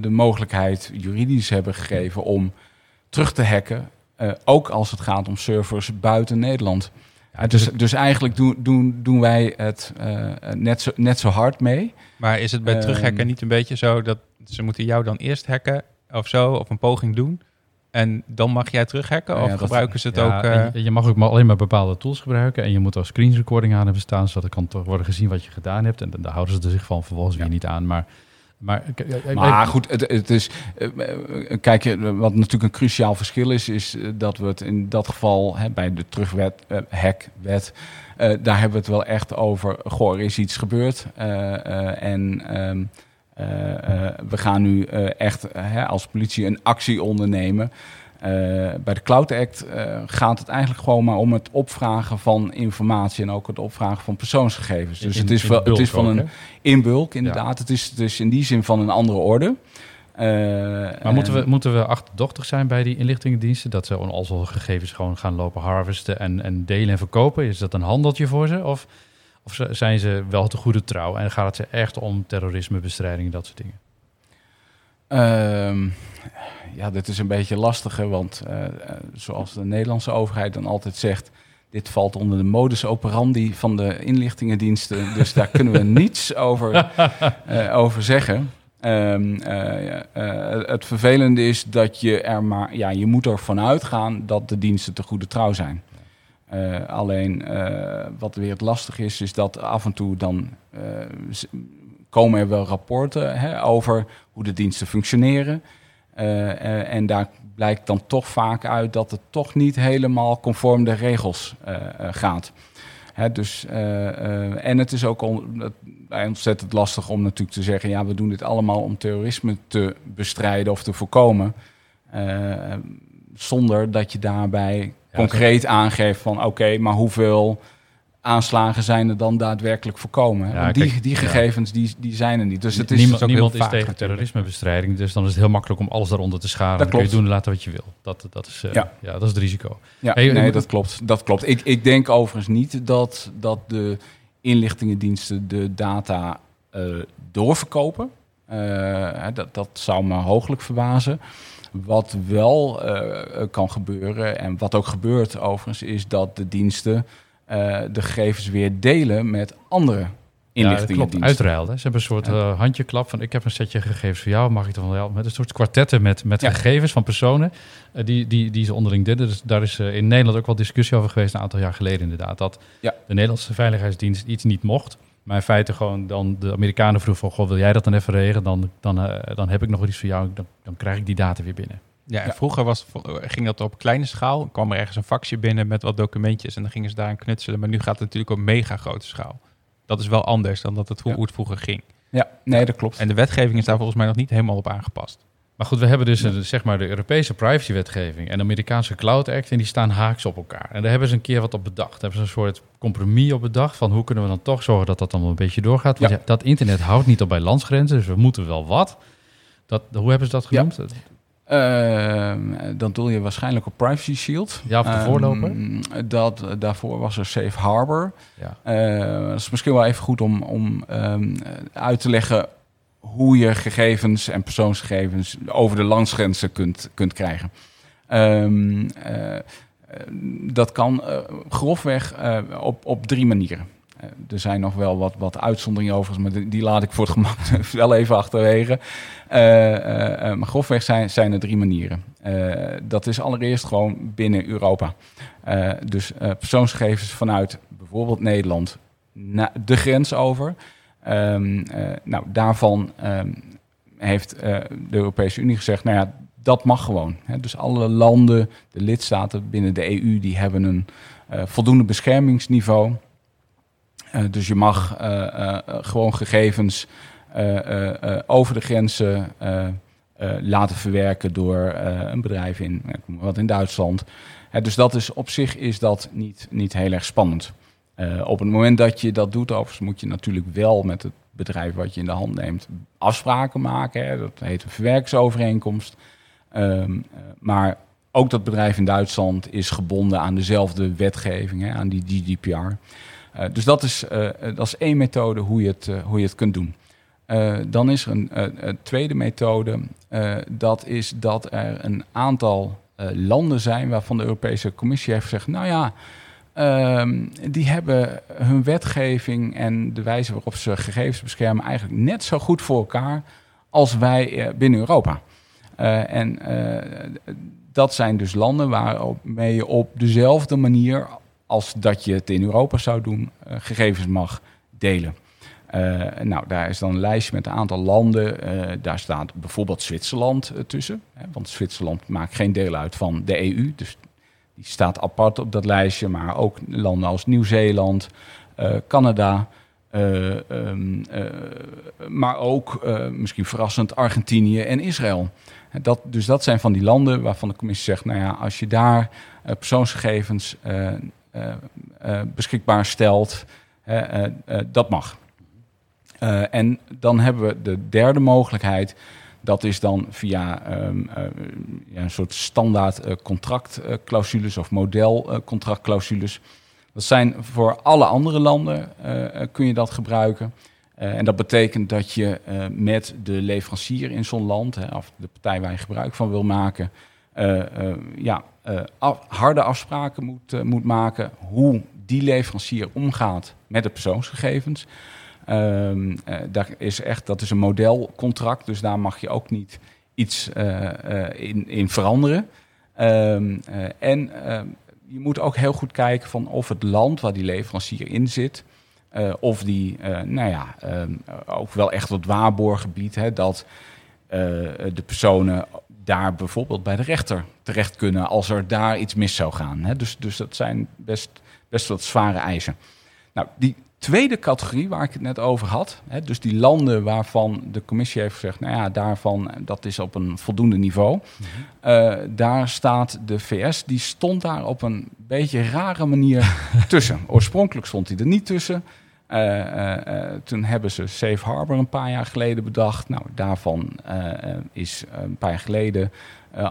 de mogelijkheid juridisch hebben gegeven om terug te hacken. Eh, ook als het gaat om servers buiten Nederland. Ja, dus, dus eigenlijk doen, doen, doen wij het eh, net, zo, net zo hard mee. Maar is het bij Ehm. terughacken niet een beetje zo dat ze moeten jou dan eerst hacken of zo, of een poging doen? En dan mag jij terughacken? Ja, of dat- gebruiken ze het Ja, ook... eh, je, je mag ook maar alleen maar bepaalde tools gebruiken en je moet er screen recording aan hebben staan, zodat er kan toch worden gezien wat je gedaan hebt. En dan- daar houden ze er zich van vervolgens Ja. weer niet aan. Maar, maar, goed, het, het is. eh, eh, Kijk, eh, wat natuurlijk een cruciaal verschil is, is dat we het in dat geval hè, bij de terugwet, hackwet, daar hebben we het wel echt over. Goh, er is iets gebeurd. en ehm, eh, eh, we gaan nu echt hè, als politie een actie ondernemen. Eh, bij de Cloud Act eh, gaat het eigenlijk gewoon maar om het opvragen van informatie en ook het opvragen van persoonsgegevens. Dus in- het is, wel, het is van ook, een hè? in bulk, inderdaad. Het is dus in die zin van een andere orde. Eh, Maar moeten we, en- moeten we achterdochtig zijn bij die inlichtingendiensten? Dat ze al gegevens gewoon gaan lopen harvesten en, en delen en verkopen? Is dat een handeltje voor ze? Of, of zijn ze wel te goede trouw en gaat het ze echt om terrorismebestrijding, dat soort dingen? Ja, dit is een beetje lastig, hè, want eh, eh, zoals de Nederlandse overheid dan altijd zegt... dit valt onder de modus operandi van de inlichtingendiensten... <laughs> dus daar kunnen we niets over, eh, over zeggen. Ehm, eh, eh, het vervelende is dat je er maar... ja, je moet ervan uitgaan dat de diensten te goede trouw zijn. Alleen wat weer het lastig is, is dat af en toe dan komen er wel rapporten hè, over hoe de diensten functioneren. Eh, eh, en daar blijkt dan toch vaak uit dat het toch niet helemaal conform de regels eh, gaat. Dus, en het is ook on- ontzettend lastig om natuurlijk te zeggen: ja, we doen dit allemaal om terrorisme te bestrijden of te voorkomen. Zonder dat je daarbij concreet aangeeft van oké, maar hoeveel aanslagen zijn er dan daadwerkelijk voorkomen? Ja, Want die, kijk, die ja. gegevens die, die zijn er niet. Dus het is niemand niemand is vaag tegen terrorismebestrijding, dus dan is het heel makkelijk om alles daaronder te scharen. Dat dan kun je doen laten wat je wil. Dat, dat, is, eh, Ja. ja. dat is het risico. Ja, Hey, nee, hoe- dat klopt. Dat klopt. Ik, ik denk overigens niet dat, dat de inlichtingendiensten de data eh, doorverkopen. Eh, dat, dat zou me hooglijk verbazen. Wat wel eh, kan gebeuren, en wat ook gebeurt overigens, is dat de diensten eh, de gegevens weer delen met andere Ja, inlichtingendiensten. Uitruil. Hè. Ze hebben een soort Ja. eh, handjeklap van ik heb een setje gegevens voor jou, mag ik dan wel helpen? Met een soort kwartetten met, met Ja. gegevens van personen eh, die, die, die ze onderling deden. Dus daar is in Nederland ook wel discussie over geweest een aantal jaar geleden inderdaad. Dat Ja. de Nederlandse Veiligheidsdienst iets niet mocht. Maar in feite gewoon dan de Amerikanen vroegen van, goh, wil jij dat dan even regelen? Dan, dan, dan heb ik nog iets voor jou, dan, dan krijg ik die data weer binnen. Ja, en Ja. vroeger was, ging dat op kleine schaal. Kwam er ergens een faxje binnen met wat documentjes en dan gingen ze daaraan knutselen. Maar nu gaat het natuurlijk op mega grote schaal. Dat is wel anders dan dat het, hoe Ja. hoe het vroeger ging. Ja, nee, dat klopt. En de wetgeving is daar volgens mij nog niet helemaal op aangepast. Maar goed, we hebben dus eh, zeg maar de Europese privacywetgeving en de Amerikaanse Cloud Act. En die staan haaks op elkaar. En daar hebben ze een keer wat op bedacht. Daar hebben ze een soort compromis op bedacht. Van hoe kunnen we dan toch zorgen dat dat allemaal een beetje doorgaat. Want Ja. ja, dat internet houdt niet op bij landsgrenzen. Dus we moeten wel wat. Dat, hoe hebben ze dat Ja. Ehm, dan doel je waarschijnlijk op Privacy Shield. Ja, of de Ehm, dat, daarvoor was er Safe Harbor. Ja. Eh, dat is misschien wel even goed om, om ehm, uit te leggen hoe je gegevens en persoonsgegevens over de landsgrenzen kunt, kunt krijgen. Ehm, eh, dat kan eh, grofweg eh, op, op drie manieren. Eh, er zijn nog wel wat, wat uitzonderingen overigens, maar die, laat ik voor het gemak <laughs> wel even achterwege. Eh, eh, maar grofweg zijn, zijn er drie manieren. Dat is allereerst gewoon binnen Europa. Dus persoonsgegevens vanuit bijvoorbeeld Nederland na de grens over. Ehm, eh, nou, daarvan ehm, heeft de Europese Unie gezegd, nou ja, dat mag gewoon. Hè. Dus alle landen, de lidstaten binnen de EU, die hebben een voldoende beschermingsniveau. Eh, dus je mag eh, eh, gewoon gegevens over de grenzen laten verwerken door een bedrijf in, wat in Duitsland. Dus dat is op zich is dat niet, niet heel erg spannend. Op het moment dat je dat doet, overigens moet je natuurlijk wel met het bedrijf wat je in de hand neemt afspraken maken. Dat heet een verwerkingsovereenkomst. Ehm, eh, maar ook dat bedrijf in Duitsland is gebonden aan dezelfde wetgeving, hè, aan die GDPR. Eh, dus dat is, eh, eh, dat is één methode hoe je het, hoe je het kunt doen. Dan is er een, tweede methode. dat is dat er een aantal landen zijn waarvan de Europese Commissie heeft gezegd: nou ja, ehm, die hebben hun wetgeving en de wijze waarop ze gegevens beschermen eigenlijk net zo goed voor elkaar als wij binnen Europa. En dat zijn dus landen waarmee je op dezelfde manier als dat je het in Europa zou doen, eh, gegevens mag delen. Eh, nou, daar is dan een lijstje met een aantal landen. Eh, daar staat bijvoorbeeld Zwitserland tussen. Hè, want Zwitserland maakt geen deel uit van de EU. Dus die staat apart op dat lijstje. Maar ook landen als Nieuw-Zeeland, Canada. eh, ehm, eh, maar ook, misschien verrassend, Argentinië en Israël. Dat, dus dat zijn van die landen waarvan de commissie zegt... nou ja, als je daar persoonsgegevens beschikbaar stelt, eh, eh, eh, dat mag. En dan hebben we de derde mogelijkheid. Dat is dan via uh, ja, een soort standaard contractclausules of modelcontractclausules. dat zijn voor alle andere landen kun je dat gebruiken. en dat betekent dat je met de leverancier in zo'n land, hè, of de partij waar je gebruik van wil maken, ja, af, harde afspraken moet, moet maken hoe die leverancier omgaat met de persoonsgegevens. Uh, daar is echt, dat is een modelcontract, dus daar mag je ook niet iets in, in, veranderen. Um, en je moet ook heel goed kijken van of het land waar die leverancier in zit, eh, of die, eh, nou ja, ehm, ook wel echt wat waarborgen biedt, dat eh, de personen daar bijvoorbeeld bij de rechter terecht kunnen als er daar iets mis zou gaan. Hè. Dus, dus dat zijn best, best wat zware eisen. Nou, die tweede categorie waar ik het net over had, hè, dus die landen waarvan de commissie heeft gezegd, nou ja, daarvan, dat is op een voldoende niveau. Eh, daar staat de VS, die stond daar op een beetje rare manier <laughs> tussen. Oorspronkelijk stond hij er niet tussen. Eh, eh, eh, toen hebben ze Safe Harbor een paar jaar geleden bedacht. Nou, daarvan is een paar jaar geleden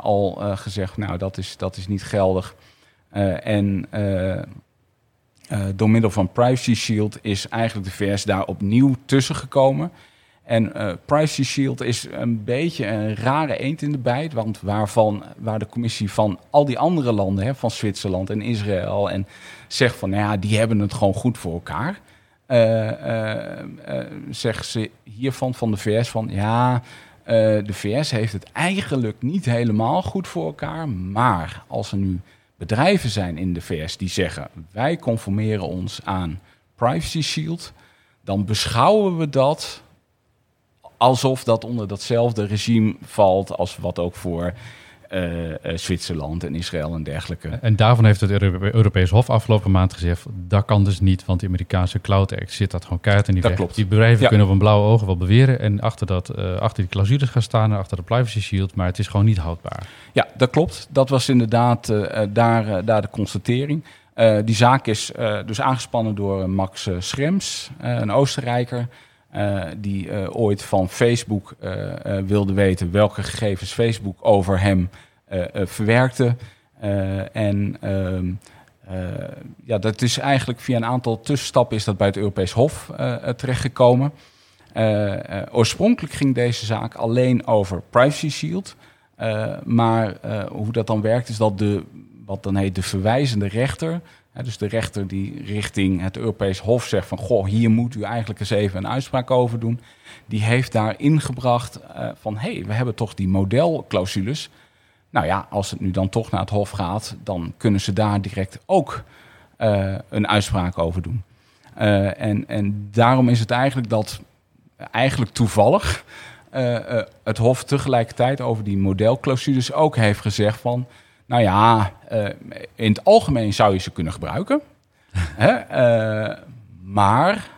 al gezegd, nou, dat is, dat is niet geldig. En door middel van Privacy Shield is eigenlijk de VS daar opnieuw tussen gekomen. En Privacy Shield is een beetje een rare eend in de bijt, want waarvan, waar de commissie van al die andere landen, hè, van Zwitserland en Israël, en zegt van, nou ja, die hebben het gewoon goed voor elkaar. Eh, eh, eh, zeggen ze hiervan van de VS van, ja, de VS heeft het eigenlijk niet helemaal goed voor elkaar, maar als er nu bedrijven zijn in de VS die zeggen, wij conformeren ons aan Privacy Shield, dan beschouwen we dat alsof dat onder datzelfde regime valt als wat ook voor eh, Zwitserland en Israël en dergelijke. En daarvan heeft het Euro- Europees Hof afgelopen maand gezegd... dat kan dus niet, want de Amerikaanse Cloud Act zit dat gewoon kaart in die Dat weg. klopt. Die bedrijven Ja. kunnen op een blauwe ogen wel beweren... en achter, dat, eh, achter die clausules gaan staan en achter de privacy shield... maar het is gewoon niet houdbaar. Ja, dat klopt. Dat was inderdaad daar, daar de constatering. Die zaak is dus aangespannen door Max Schrems, een Oostenrijker. Eh, die eh, ooit van Facebook eh, wilde weten welke gegevens Facebook over hem verwerkte. En ehm, eh, ja, dat is eigenlijk via een aantal tussenstappen is dat bij het Europees Hof terechtgekomen. Oorspronkelijk ging deze zaak alleen over Privacy Shield. Maar hoe dat dan werkt is dat de, wat dan heet de verwijzende rechter, dus de rechter die richting het Europees Hof zegt van, goh, hier moet u eigenlijk eens even een uitspraak over doen, die heeft daar ingebracht eh, van, hé, hey, we hebben toch die modelclausules. Nou ja, als het nu dan toch naar het Hof gaat, dan kunnen ze daar direct ook eh, een uitspraak over doen. Eh, en, en daarom is het eigenlijk dat, eigenlijk toevallig, het Hof tegelijkertijd over die modelclausules ook heeft gezegd van, nou ja, eh, in het algemeen zou je ze kunnen gebruiken. <laughs> Hè? Eh, maar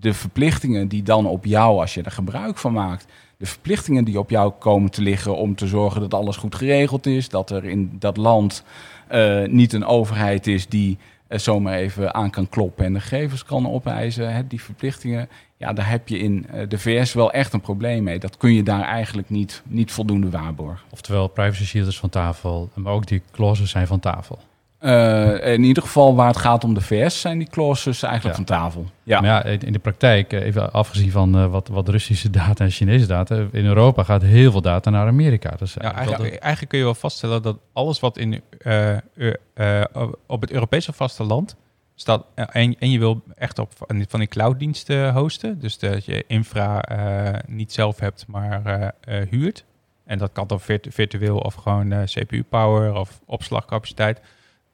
de verplichtingen die dan op jou, als je er gebruik van maakt, de verplichtingen die op jou komen te liggen om te zorgen dat alles goed geregeld is, dat er in dat land eh, niet een overheid is die zomaar even aan kan kloppen en de gegevens kan opeisen, hè, die verplichtingen, ja, daar heb je in eh, de VS wel echt een probleem mee. Dat kun je daar eigenlijk niet, niet voldoende waarborgen. Oftewel, privacy shield is van tafel, maar ook die clauses zijn van tafel. Eh, in ieder geval waar het gaat om de VS zijn die clauses eigenlijk Ja. van tafel. Ja. Maar ja, in de praktijk, eh, even afgezien van eh, wat, wat Russische data en Chinese data... in Europa gaat heel veel data naar Amerika. Dus Ja, eigenlijk eigenlijk, eigenlijk kun je wel vaststellen dat alles wat in, eh, eh, eh, op het Europese vasteland staat... en, en je wil echt op van die, clouddiensten hosten. Dus dat je infra eh, niet zelf hebt, maar eh, huurt. En dat kan dan virtu- virtueel of gewoon CPU-power of opslagcapaciteit.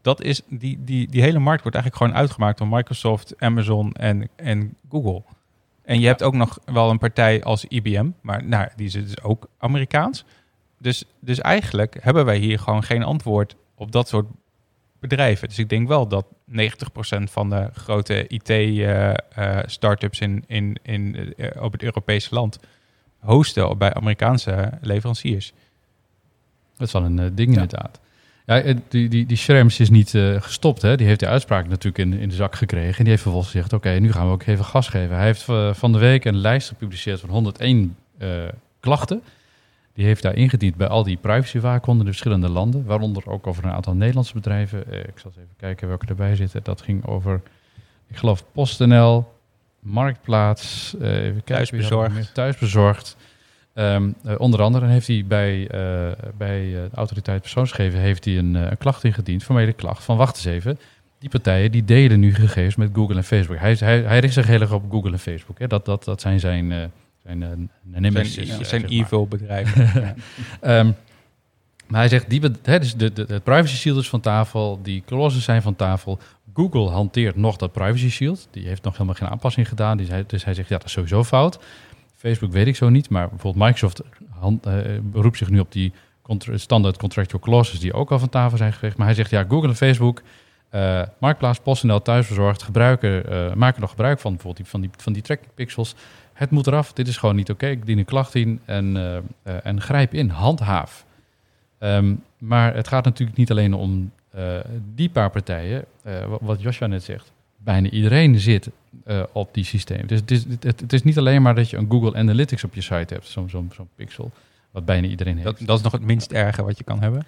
Dat is, die, die, die hele markt wordt eigenlijk gewoon uitgemaakt door Microsoft, Amazon en, en Google. En je hebt ook nog wel een partij als IBM, maar nou, die is dus ook Amerikaans. Dus, dus eigenlijk hebben wij hier gewoon geen antwoord op dat soort bedrijven. Dus ik denk wel dat 90% van de grote IT-startups in, in, in, eh, op het Europese land hosten bij Amerikaanse leveranciers. Dat is wel een eh, ding Ja. inderdaad. Ja, eh, die, die, die Schrems is niet eh, gestopt. Hè? Die heeft de uitspraak natuurlijk in, in de zak gekregen. En die heeft vervolgens gezegd, oké, nu gaan we ook even gas geven. Hij heeft eh, van de week een lijst gepubliceerd van 101 eh, klachten. Die heeft daar ingediend bij al die privacywaakhonderen in de verschillende landen. Waaronder ook over een aantal Nederlandse bedrijven. Eh, ik zal eens even kijken welke erbij zitten. Dat ging over, ik geloof, PostNL, Marktplaats, eh, even kijken, Thuisbezorgd. meer? Thuisbezorgd. Eh, onder andere heeft hij bij, bij de autoriteit persoonsgegevens heeft hij een, een klacht ingediend, formele klacht, van wacht eens even. Die partijen die delen nu gegevens met Google en Facebook. Hij, hij, hij richt zich heel erg op Google en Facebook. Hè. Dat, dat, dat zijn zijn, zijn, eh, nemesis, zijn eh, zijn evil bedrijven. <laughs> Ehm, Maar hij zegt, die, hè, dus de, de, de privacy shield is van tafel, die clauses zijn van tafel. Google hanteert nog dat privacy shield. Die heeft nog helemaal geen aanpassing gedaan. Dus hij zegt, ja, dat is sowieso fout. Facebook weet ik zo niet, maar bijvoorbeeld Microsoft hand, eh, beroept zich nu op die contra- standaard contractual clauses die ook al van tafel zijn geweest. Maar hij zegt, ja, Google en Facebook, eh Marktplaats, PostNL, Thuisbezorgd, gebruiken, eh, maken nog gebruik van bijvoorbeeld die, van, die, van die tracking pixels. Het moet eraf, dit is gewoon niet oké. Ik dien een klacht in en, eh, eh, en grijp in, handhaaf. Ehm, maar het gaat natuurlijk niet alleen om eh, die paar partijen, wa- wat Joshua net zegt. Bijna iedereen zit op die systeem. Dus het is, het, het is niet alleen maar dat je een Google Analytics op je site hebt, zo'n zo'n zo'n pixel, wat bijna iedereen heeft. Dat, dat is nog het minst erge wat je kan hebben.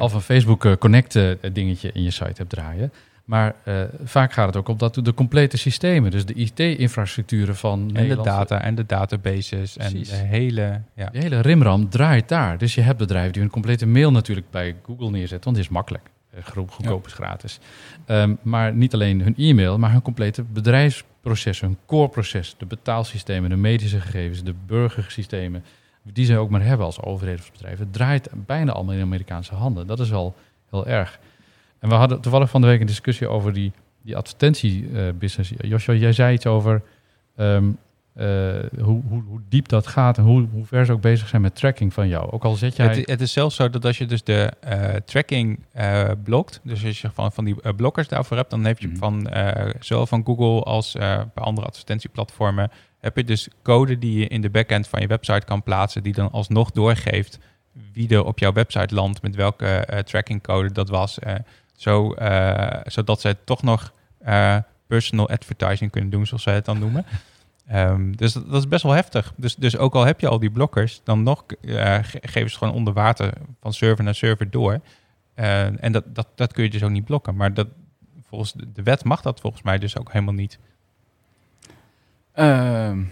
Of een Facebook Connect dingetje in je site hebt draaien. Maar eh, vaak gaat het ook om dat de complete systemen, dus de IT-infrastructuren van En de Nederlandse- data en de databases en de hele... Ja. De hele rimram draait daar. Dus je hebt bedrijven die hun complete mail natuurlijk bij Google neerzetten, want die is makkelijk. Eh, gro- Goedkoop is gratis. Ehm, maar niet alleen hun e-mail, maar hun complete bedrijfsprocessen, hun core-proces, de betaalsystemen, de medische gegevens, de burgersystemen, die ze ook maar hebben als overheden of bedrijven, draait bijna allemaal in Amerikaanse handen. Dat is wel heel erg. En we hadden toevallig van de week een discussie over die, die advertentie-business. Joshua, jij zei iets over ehm, eh, hoe, hoe, hoe diep dat gaat en hoe, hoe ver ze ook bezig zijn met tracking van jou. Ook al zet jij... Het, het is zelfs zo dat als je dus de eh, tracking eh, blokt, dus als je van, van die eh, blokkers daarvoor hebt, dan heb je Mhm. van eh, zowel van Google als eh bij andere advertentieplatformen, heb je dus code die je in de backend van je website kan plaatsen, die dan alsnog doorgeeft wie er op jouw website landt, met welke eh, trackingcode dat was. Zo, eh, zodat ze toch nog eh, personal advertising kunnen doen, zoals zij het dan noemen. <laughs> Ehm, dus dat, dat is best wel heftig. Dus, dus ook al heb je al die blokkers, dan nog eh, ge- geven ze gewoon onder water van server naar server door. En dat, dat, dat kun je dus ook niet blokken. Maar dat, volgens de, de wet mag dat volgens mij dus ook helemaal niet. Ehm,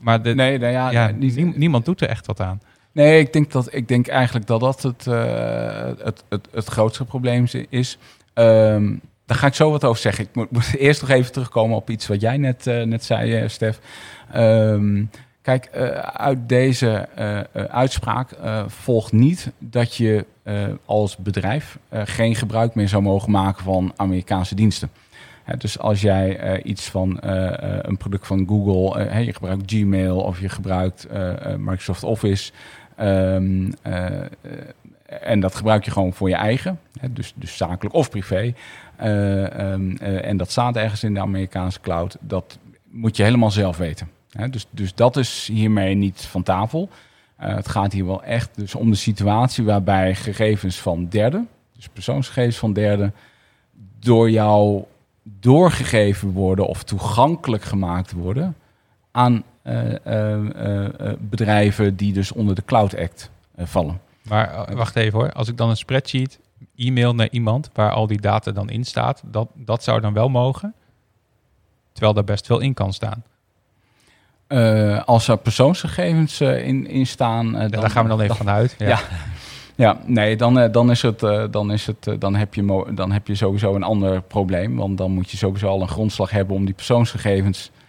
Maar de, nee, nou ja, niemand doet er echt wat aan. Nee, ik denk, dat, ik denk eigenlijk dat dat het, eh, het, het, het grootste probleem is. Ehm, daar ga ik zo wat over zeggen. Ik moet, <laughs> eerst nog even terugkomen op iets wat jij net, eh, net zei, eh, Stef. Ehm, kijk, uit deze uitspraak volgt niet dat je als bedrijf geen gebruik meer zou mogen maken van Amerikaanse diensten. Dus als jij iets van een product van Google, je gebruikt Gmail of je gebruikt Microsoft Office, ehm, eh, eh, en dat gebruik je gewoon voor je eigen, hè, dus, dus zakelijk of privé. eh, ehm, eh, en dat staat ergens in de Amerikaanse cloud. Dat moet je helemaal zelf weten. Hè, dus, dus dat is hiermee niet van tafel. Het gaat hier wel echt dus om de situatie waarbij gegevens van derden, dus persoonsgegevens van derden, door jou doorgegeven worden of toegankelijk gemaakt worden aan bedrijven die dus onder de Cloud Act eh, vallen. Maar eh, wacht even hoor. Als ik dan een spreadsheet e-mail naar iemand waar al die data dan in staat, dat, dat zou dan wel mogen. Terwijl daar best veel in kan staan. Eh, als er persoonsgegevens eh, in, in staan, eh, Ja, daar gaan we dan even vanuit. Ja. <laughs> Ja. Ja, nee, dan, eh, dan, is het, eh, dan, is het, eh, dan, heb je dan heb je sowieso een ander probleem. Want dan moet je sowieso al een grondslag hebben om die persoonsgegevens eh,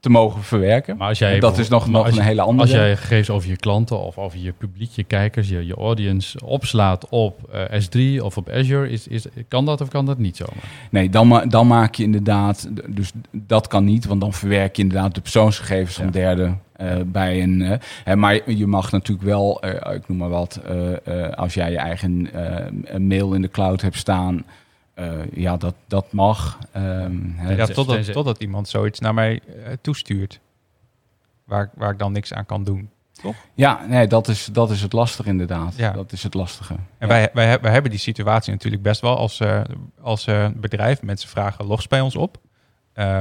te mogen verwerken. Maar als jij dat is nog, een hele andere. Als jij gegevens over je klanten of over je publiek, je kijkers, je, je audience opslaat op eh, S3 of op Azure, is, is, kan dat of kan dat niet zomaar? Nee, dan, ma- dan maak je inderdaad, dus dat kan niet, want dan verwerk je inderdaad de persoonsgegevens van Ja. derden eh, bij een. eh, hè, maar je mag natuurlijk wel, eh, ik noem maar wat, eh, eh, als jij je eigen eh, mail in de cloud hebt staan, eh, ja, dat, dat mag. Ehm, Ja, totdat, totdat iemand zoiets naar mij eh, toestuurt. Waar, waar ik dan niks aan kan doen. ja nee, dat is, dat is het lastige inderdaad. Ja. Dat is het lastige. En Ja. wij, wij, wij hebben die situatie natuurlijk best wel als, eh, als bedrijf. Mensen vragen logs bij ons op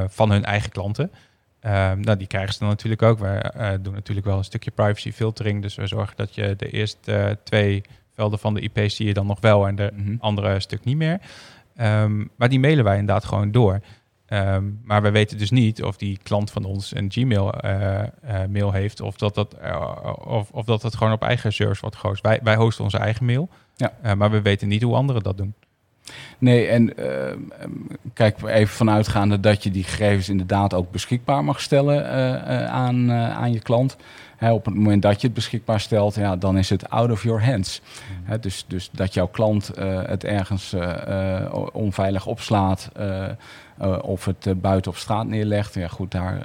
van hun eigen klanten. Eh, nou, die krijgen ze dan natuurlijk ook. Wij doen natuurlijk wel een stukje privacy filtering. Dus we zorgen dat je de eerste twee velden van de IP zie je dan nog wel en de Mhm. andere stuk niet meer. Ehm, maar die mailen wij inderdaad gewoon door. Ehm, maar we weten dus niet of die klant van ons een Gmail eh, eh, mail heeft of dat dat, eh, of, of dat het gewoon op eigen servers wordt gehost. Wij, wij hosten onze eigen mail, Ja. maar we weten niet hoe anderen dat doen. Nee, en uh, kijk, even vanuitgaande dat je die gegevens inderdaad ook beschikbaar mag stellen aan, aan je klant. Op het moment dat je het beschikbaar stelt, ja, dan is het out of your hands. Mm. Hè, dus, dus dat jouw klant het ergens onveilig opslaat of het buiten op straat neerlegt, ja goed, daar...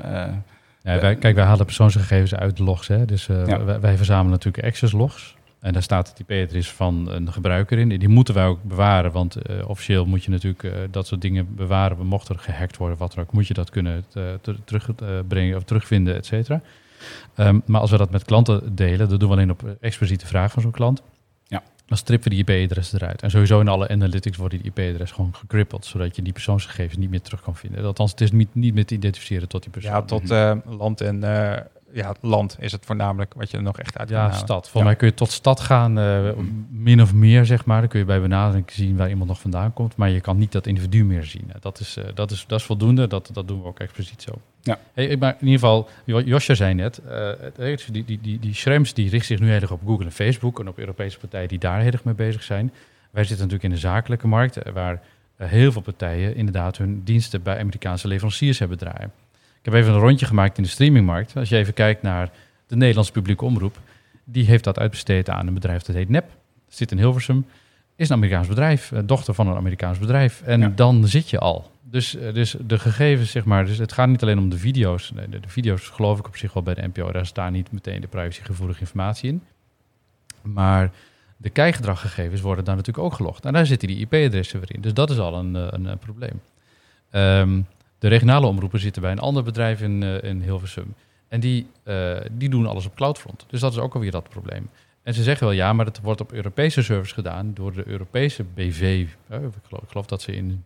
Ja, wij, kijk, wij halen persoonsgegevens uit logs. Hè? Dus ja. wij, wij, verzamelen natuurlijk access logs. En daar staat het IP-adres van een gebruiker in. Die moeten wij ook bewaren, want officieel moet je natuurlijk dat soort dingen bewaren. Mocht er gehackt worden, wat er ook, moet je dat kunnen terugbrengen of terugvinden, et cetera. Um, maar als we dat met klanten delen, dat doen we alleen op expliciete vraag van zo'n klant. Ja. Dan strippen we die IP-adres eruit. En sowieso in alle analytics worden die IP-adres gewoon gekrippeld, zodat je die persoonsgegevens niet meer terug kan vinden. Althans, het is niet, niet meer te identificeren tot die persoon. Ja, tot land en ja, land is het voornamelijk wat je er nog echt uit Ja, stad. Volgens mij kun je tot stad gaan, uh, min of meer, zeg maar. Dan kun je bij benadering zien waar iemand nog vandaan komt. Maar je kan niet dat individu meer zien. Dat is, dat is, dat is voldoende. Dat, dat doen we ook expliciet zo. Ja. Hey, maar in ieder geval, Josje zei net, uh, die, die, die, die Schrems die richt zich nu heel erg op Google en Facebook en op Europese partijen die daar heel erg mee bezig zijn. Wij zitten natuurlijk in de zakelijke markt, waar heel veel partijen inderdaad hun diensten bij Amerikaanse leveranciers hebben draaien. Ik heb even een rondje gemaakt in de streamingmarkt. Als je even kijkt naar de Nederlandse publieke omroep, die heeft dat uitbesteed aan een bedrijf dat heet NEP. Zit in Hilversum. Is een Amerikaans bedrijf, eh, dochter van een Amerikaans bedrijf. En dan zit je al. Dus, eh, dus de gegevens, zeg maar, dus het gaat niet alleen om de video's. De, de, video's geloof ik op zich wel bij de NPO. Daar staat niet meteen de privacygevoelige informatie in. Maar de kijkgedraggegevens worden daar natuurlijk ook gelogd. En daar zitten die IP-adressen weer in. Dus dat is al een, eh, een, een probleem. Um, de regionale omroepen zitten bij een ander bedrijf in, uh, in Hilversum. En die, uh, die doen alles op cloudfront. Dus dat is ook alweer dat probleem. En ze zeggen wel ja, maar het wordt op Europese servers gedaan door de Europese BV. Uh, ik, geloof, ik, geloof, dat ze in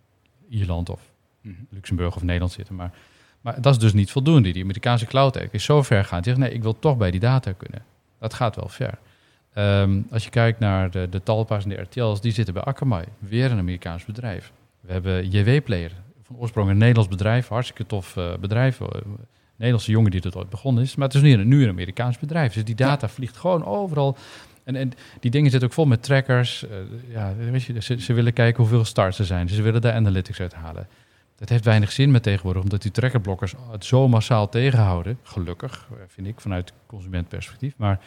Ierland of -hmm. Luxemburg of Nederland zitten. Maar, maar dat is dus niet voldoende. Die Amerikaanse cloud act is zo ver gaan. Die zegt nee, ik wil toch bij die data kunnen. Dat gaat wel ver. Um, als je kijkt naar de, de Talpa's en de RTL's, die zitten bij Akamai. Weer een Amerikaans bedrijf. We hebben JW-player, van oorsprong een Nederlands bedrijf, hartstikke tof uh, bedrijf. Nederlandse jongen die het ooit begonnen is. Maar het is nu een, nu een Amerikaans bedrijf. Dus die data ja. vliegt gewoon overal. En, en die dingen zitten ook vol met trackers. Uh, ja, weet je, ze, ze, willen kijken hoeveel starts er zijn. Ze willen daar analytics uithalen. Dat heeft weinig zin met tegenwoordig, omdat die trackerblokkers het zo massaal tegenhouden. Gelukkig, vind ik, vanuit consumentperspectief. Maar,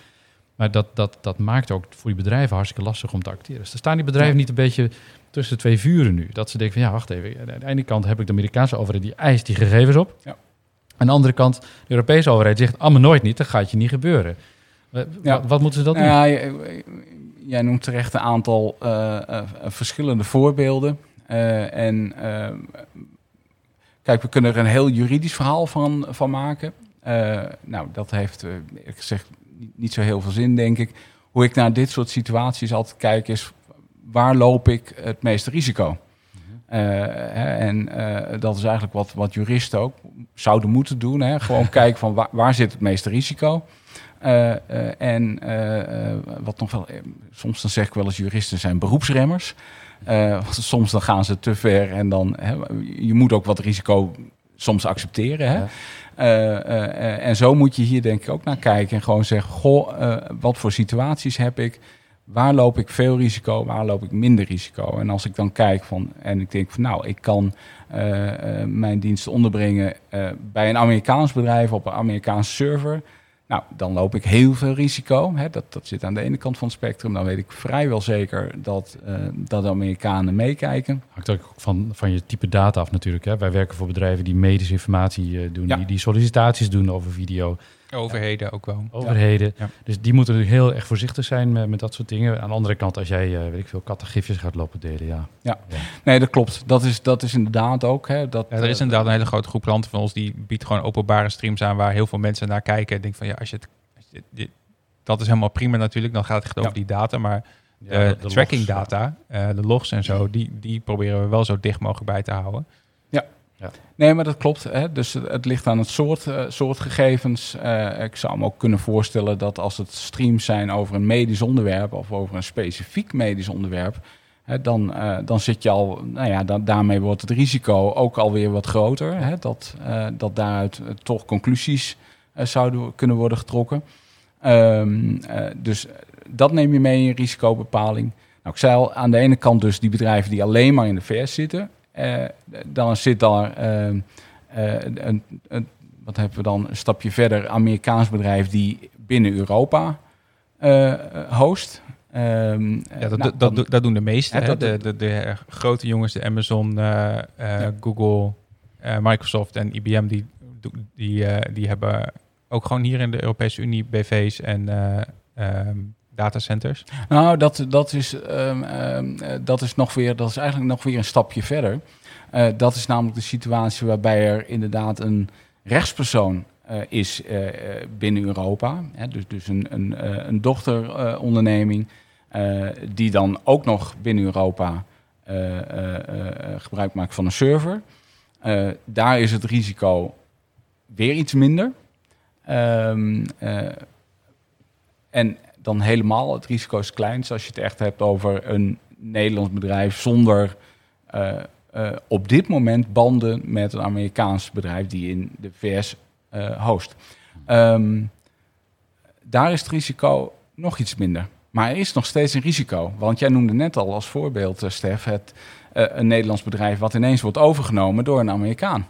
maar dat, dat, dat maakt ook voor die bedrijven hartstikke lastig om te acteren. Dus er staan die bedrijven ja. niet een beetje tussen twee vuren nu. Dat ze denken van ja, wacht even. Aan de ene kant heb ik de Amerikaanse overheid die eist die gegevens op. Ja. Aan de andere kant, de Europese overheid zegt allemaal nooit niet, dat gaat je niet gebeuren. Ja. Wat, wat, moeten ze dat doen? Ja, jij noemt terecht een aantal uh, uh, verschillende voorbeelden. Uh, en kijk, we kunnen er een heel juridisch verhaal van, van maken. nou, dat heeft, ik zeg, niet zo heel veel zin, denk ik. Hoe ik naar dit soort situaties altijd kijk, is waar loop ik het meeste risico? Hè, en uh, dat is eigenlijk wat, wat juristen ook zouden moeten doen. Hè? Gewoon <laughs> kijken van waar, waar zit het meeste risico. Uh, en wat nog wel, soms dan zeg ik wel eens juristen zijn beroepsremmers. soms dan gaan ze te ver en dan, hè, je moet ook wat risico soms accepteren. Hè? Ja. en zo moet je hier denk ik ook naar kijken en gewoon zeggen, goh, wat voor situaties heb ik? Waar loop ik veel risico, waar loop ik minder risico? En als ik dan kijk van, en ik denk van nou, ik kan uh, uh, mijn diensten onderbrengen uh, bij een Amerikaans bedrijf op een Amerikaanse server. Nou, dan loop ik heel veel risico. Hè? Dat, dat zit aan de ene kant van het spectrum. Dan weet ik vrijwel zeker dat, dat de Amerikanen meekijken. Hangt ook van, van je type data af natuurlijk. Hè? Wij werken voor bedrijven die medische informatie doen, ja. die, die sollicitaties doen over video. Overheden ook wel. Overheden. Ja. Dus die moeten heel erg voorzichtig zijn met, met, dat soort dingen. Aan de andere kant, als jij, uh, weet ik veel, kattengifjes gaat lopen delen, ja. Ja, ja. nee, dat klopt. Dat is, dat is inderdaad ook. Hè, dat, ja, er is inderdaad een hele grote groep klanten van ons die biedt gewoon openbare streams aan waar heel veel mensen naar kijken. En denk van ja, als je het, als je, dit, dat is helemaal prima natuurlijk. Dan gaat het echt over die data, maar de, de, de tracking logs, data, uh, de logs en zo, die, die proberen we wel zo dicht mogelijk bij te houden. Ja. Nee, maar dat klopt. Hè? Dus het ligt aan het soort, uh, soort gegevens. Uh, ik zou me ook kunnen voorstellen dat als het streams zijn over een medisch onderwerp of over een specifiek medisch onderwerp, hè, dan, uh, dan zit je al, nou ja, daarmee wordt het risico ook alweer wat groter. Hè? Dat, dat daaruit toch conclusies zouden kunnen worden getrokken. Um, dus dat neem je mee in risicobepaling. Nou, ik zei al, aan de ene kant dus die bedrijven die alleen maar in de VS zitten. Eh, dan zit daar eh, eh, een, een, wat hebben we dan, een stapje verder, Amerikaans bedrijf die binnen Europa eh, host. Ehm, Ja, dat, nou, dat, dan- dat, dat doen de meeste. Hè? de, de, de grote jongens, de Amazon, Ja. Google, Microsoft en IBM, die, die, die hebben ook gewoon hier in de Europese Unie BV's en ehm, datacenters. Nou, dat, dat, is, ehm, ehm, eh, dat is nog weer, dat is eigenlijk nog weer een stapje verder. Eh, dat is namelijk de situatie waarbij er inderdaad een rechtspersoon eh, is binnen Europa. Hè, dus dus een, een, een dochteronderneming die dan ook nog binnen Europa gebruik maakt van een server. Daar is het risico weer iets minder. Ehm, eh, en dan helemaal het risico is klein. Als je het echt hebt over een Nederlands bedrijf zonder eh, eh, op dit moment banden met een Amerikaans bedrijf die in de VS eh, host. Ehm, daar is het risico nog iets minder. Maar er is nog steeds een risico. Want jij noemde net al als voorbeeld, Stef, het, een Nederlands bedrijf wat ineens wordt overgenomen door een Amerikaan.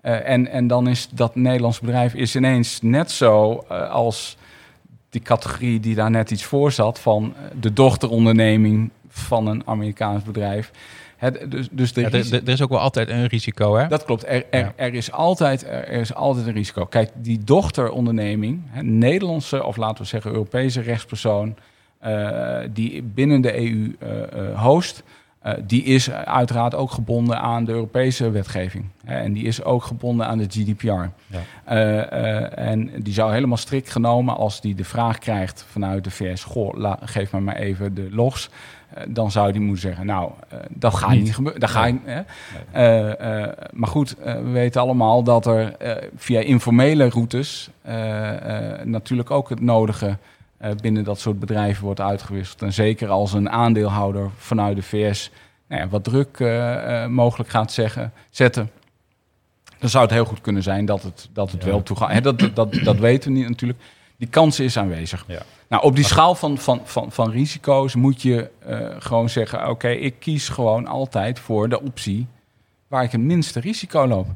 Eh, en, en dan is dat Nederlands bedrijf is ineens net zo als die categorie die daar net iets voor zat van de dochteronderneming van een Amerikaans bedrijf. Dus, dus Ja, er, risi- er- is ook wel altijd een risico, hè? dat klopt. Er, er, Ja. er, is altijd, er, er is altijd een risico. Kijk, die dochteronderneming, hè, Nederlandse of laten we zeggen Europese rechtspersoon, eh, die binnen de EU eh, eh, host, eh, die is uiteraard ook gebonden aan de Europese wetgeving. Hè, en die is ook gebonden aan de GDPR. Ja. Eh, eh, en die zou helemaal strikt genomen, als die de vraag krijgt vanuit de VS, goh, la- geef me maar even de logs. Dan zou die moeten zeggen, nou, dat gaat Niet. niet, gebeuren. Dat ga Nee. ik, maar goed, we weten allemaal dat er via informele routes natuurlijk ook het nodige binnen dat soort bedrijven wordt uitgewisseld. En zeker als een aandeelhouder vanuit de VS nou ja, wat druk eh, eh, mogelijk gaat zeggen, zetten. Dan zou het heel goed kunnen zijn dat het, dat het Ja. wel toegaat. Hè, Dat, dat, dat, weten we niet natuurlijk. Die kans is aanwezig. Ja. Nou, op die schaal van, van, van, van risico's moet je eh, gewoon zeggen: oké, ik kies gewoon altijd voor de optie waar ik het minste risico loop.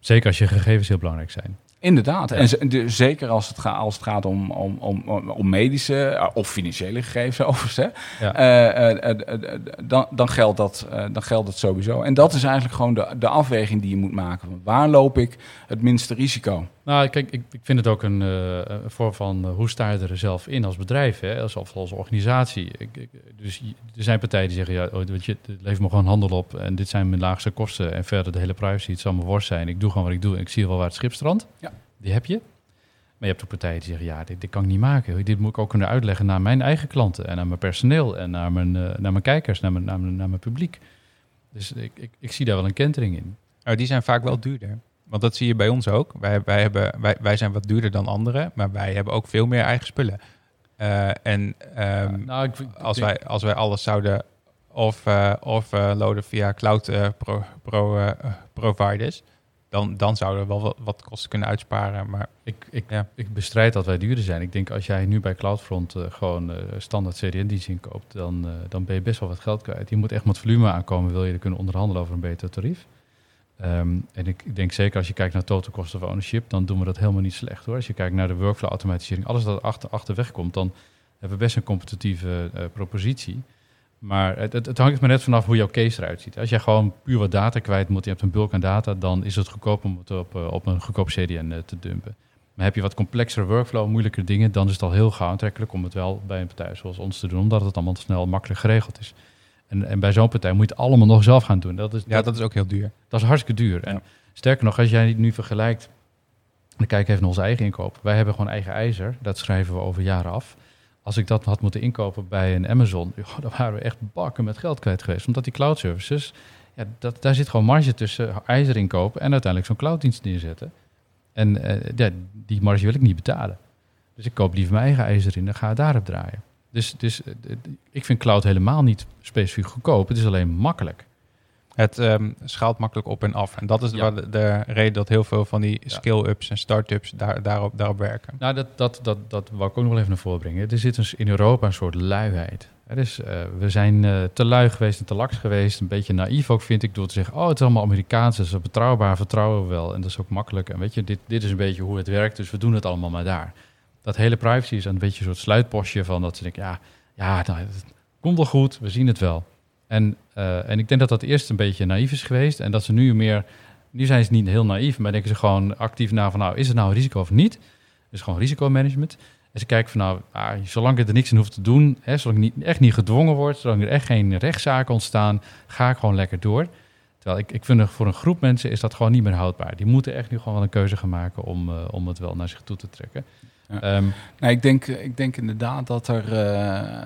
Zeker als je gegevens heel belangrijk zijn. Inderdaad. Ja. En de- zeker als het, gaat als het gaat om, om, om, medische eh, of financiële gegevens <laughs> overigens. Hè? Ja. Eh, eh, dan, dan, geldt dat, dan geldt dat sowieso. En dat is eigenlijk gewoon de, de afweging die je moet maken. Waar loop ik het minste risico? Nou, kijk, ik, ik vind het ook een, eh, een vorm van eh, hoe sta je er zelf in als bedrijf, hè? Als, of als organisatie. Ik, ik- dus er zijn partijen die zeggen, ja, oh, weet je, het levert me gewoon handel op en dit zijn mijn laagste kosten en verder de hele privacy, het zal me worst zijn. Ik doe gewoon wat ik doe en ik zie wel waar het schip strandt. Ja. Die heb je. Maar je hebt ook partijen die zeggen, ja, dit, dit kan ik niet maken. Dit moet ik ook kunnen uitleggen naar mijn eigen klanten en naar mijn personeel en naar mijn, eh, naar mijn kijkers, naar mijn, naar mijn, naar mijn publiek. Dus ik, ik, ik zie daar wel een kentering in. Oh, die zijn vaak wel duurder. Want dat zie je bij ons ook. Wij, wij, hebben, wij, wij zijn wat duurder dan anderen, maar wij hebben ook veel meer eigen spullen. Eh, en ehm, nou, ik, ik als, denk- wij, als wij alles zouden of, eh of eh, loaden via cloud pro, pro, providers, dan, dan zouden we wel wat, wat kosten kunnen uitsparen. Maar Ik, ik, Ja. ik bestrijd dat wij duurder zijn. Ik denk als jij nu bij CloudFront gewoon standaard CDN-dienst inkoopt, dan, dan ben je best wel wat geld kwijt. Je moet echt met volume aankomen, wil je er kunnen onderhandelen over een beter tarief. Ehm, en ik, denk zeker als je kijkt naar total cost of ownership, dan doen we dat helemaal niet slecht hoor. Als je kijkt naar de workflow automatisering, alles dat achter, achterweg komt, dan hebben we best een competitieve eh, propositie. Maar het, het, het hangt maar net vanaf hoe jouw case eruit ziet. Als jij gewoon puur wat data kwijt moet, je hebt een bulk aan data, dan is het goedkoop om het op, eh, op een goedkoop CDN eh, te dumpen. Maar heb je wat complexere workflow, moeilijke dingen, dan is het al heel gauw aantrekkelijk om het wel bij een partij zoals ons te doen, omdat het allemaal snel makkelijk geregeld is. En, en bij zo'n partij moet je het allemaal nog zelf gaan doen. Dat is, ja, dat is ook heel duur. dat is hartstikke duur. En sterker nog, als jij nu vergelijkt, dan kijk even naar onze eigen inkoop. Wij hebben gewoon eigen ijzer, dat schrijven we over jaren af. Als ik dat had moeten inkopen bij een Amazon, joh, <laughs> dan waren we echt bakken met geld kwijt geweest. Omdat die cloud services, ja, dat, daar zit gewoon marge tussen ijzer inkopen en uiteindelijk zo'n clouddienst neerzetten. En eh, ja, die marge wil ik niet betalen. Dus ik koop liever mijn eigen ijzer in en ga het daarop draaien. Dus, dus eh, ik vind cloud helemaal niet specifiek goedkoop. Het is alleen makkelijk. Het ehm, schaalt makkelijk op en af. En dat is Ja. de, de reden dat heel veel van die skill-ups en start-ups daar, daarop, daarop werken. Nou, dat, dat, dat, dat wou ik ook nog wel even naar voren brengen. Er zit een, in Europa een soort luiheid. Er is, eh, we zijn eh, te lui geweest en te laks geweest. Een beetje naïef ook, vind ik, door te zeggen... oh, het is allemaal Amerikaans, het is betrouwbaar, vertrouwen we wel. En dat is ook makkelijk. En weet je, dit, dit is een beetje hoe het werkt, dus we doen het allemaal maar daar. Dat hele privacy is een beetje een soort sluitpostje van dat ze denken... ja, ja nou, het komt wel goed, we zien het wel. En, eh, en ik denk dat dat eerst een beetje naïef is geweest... en dat ze nu meer... Nu zijn ze niet heel naïef, maar denken ze gewoon actief na van... nou, is het nou een risico of niet? Dus gewoon risicomanagement... En ze kijken van nou, ah, zolang ik er niks in hoef te doen, hè, zolang ik niet, echt niet gedwongen word, zolang er echt geen rechtszaken ontstaan, ga ik gewoon lekker door. Terwijl ik, ik vind voor een groep mensen is dat gewoon niet meer houdbaar. Die moeten echt nu gewoon wel een keuze gaan maken om, uh, om het wel naar zich toe te trekken. Ja. Um, nou, ik, denk, ik denk inderdaad dat er uh,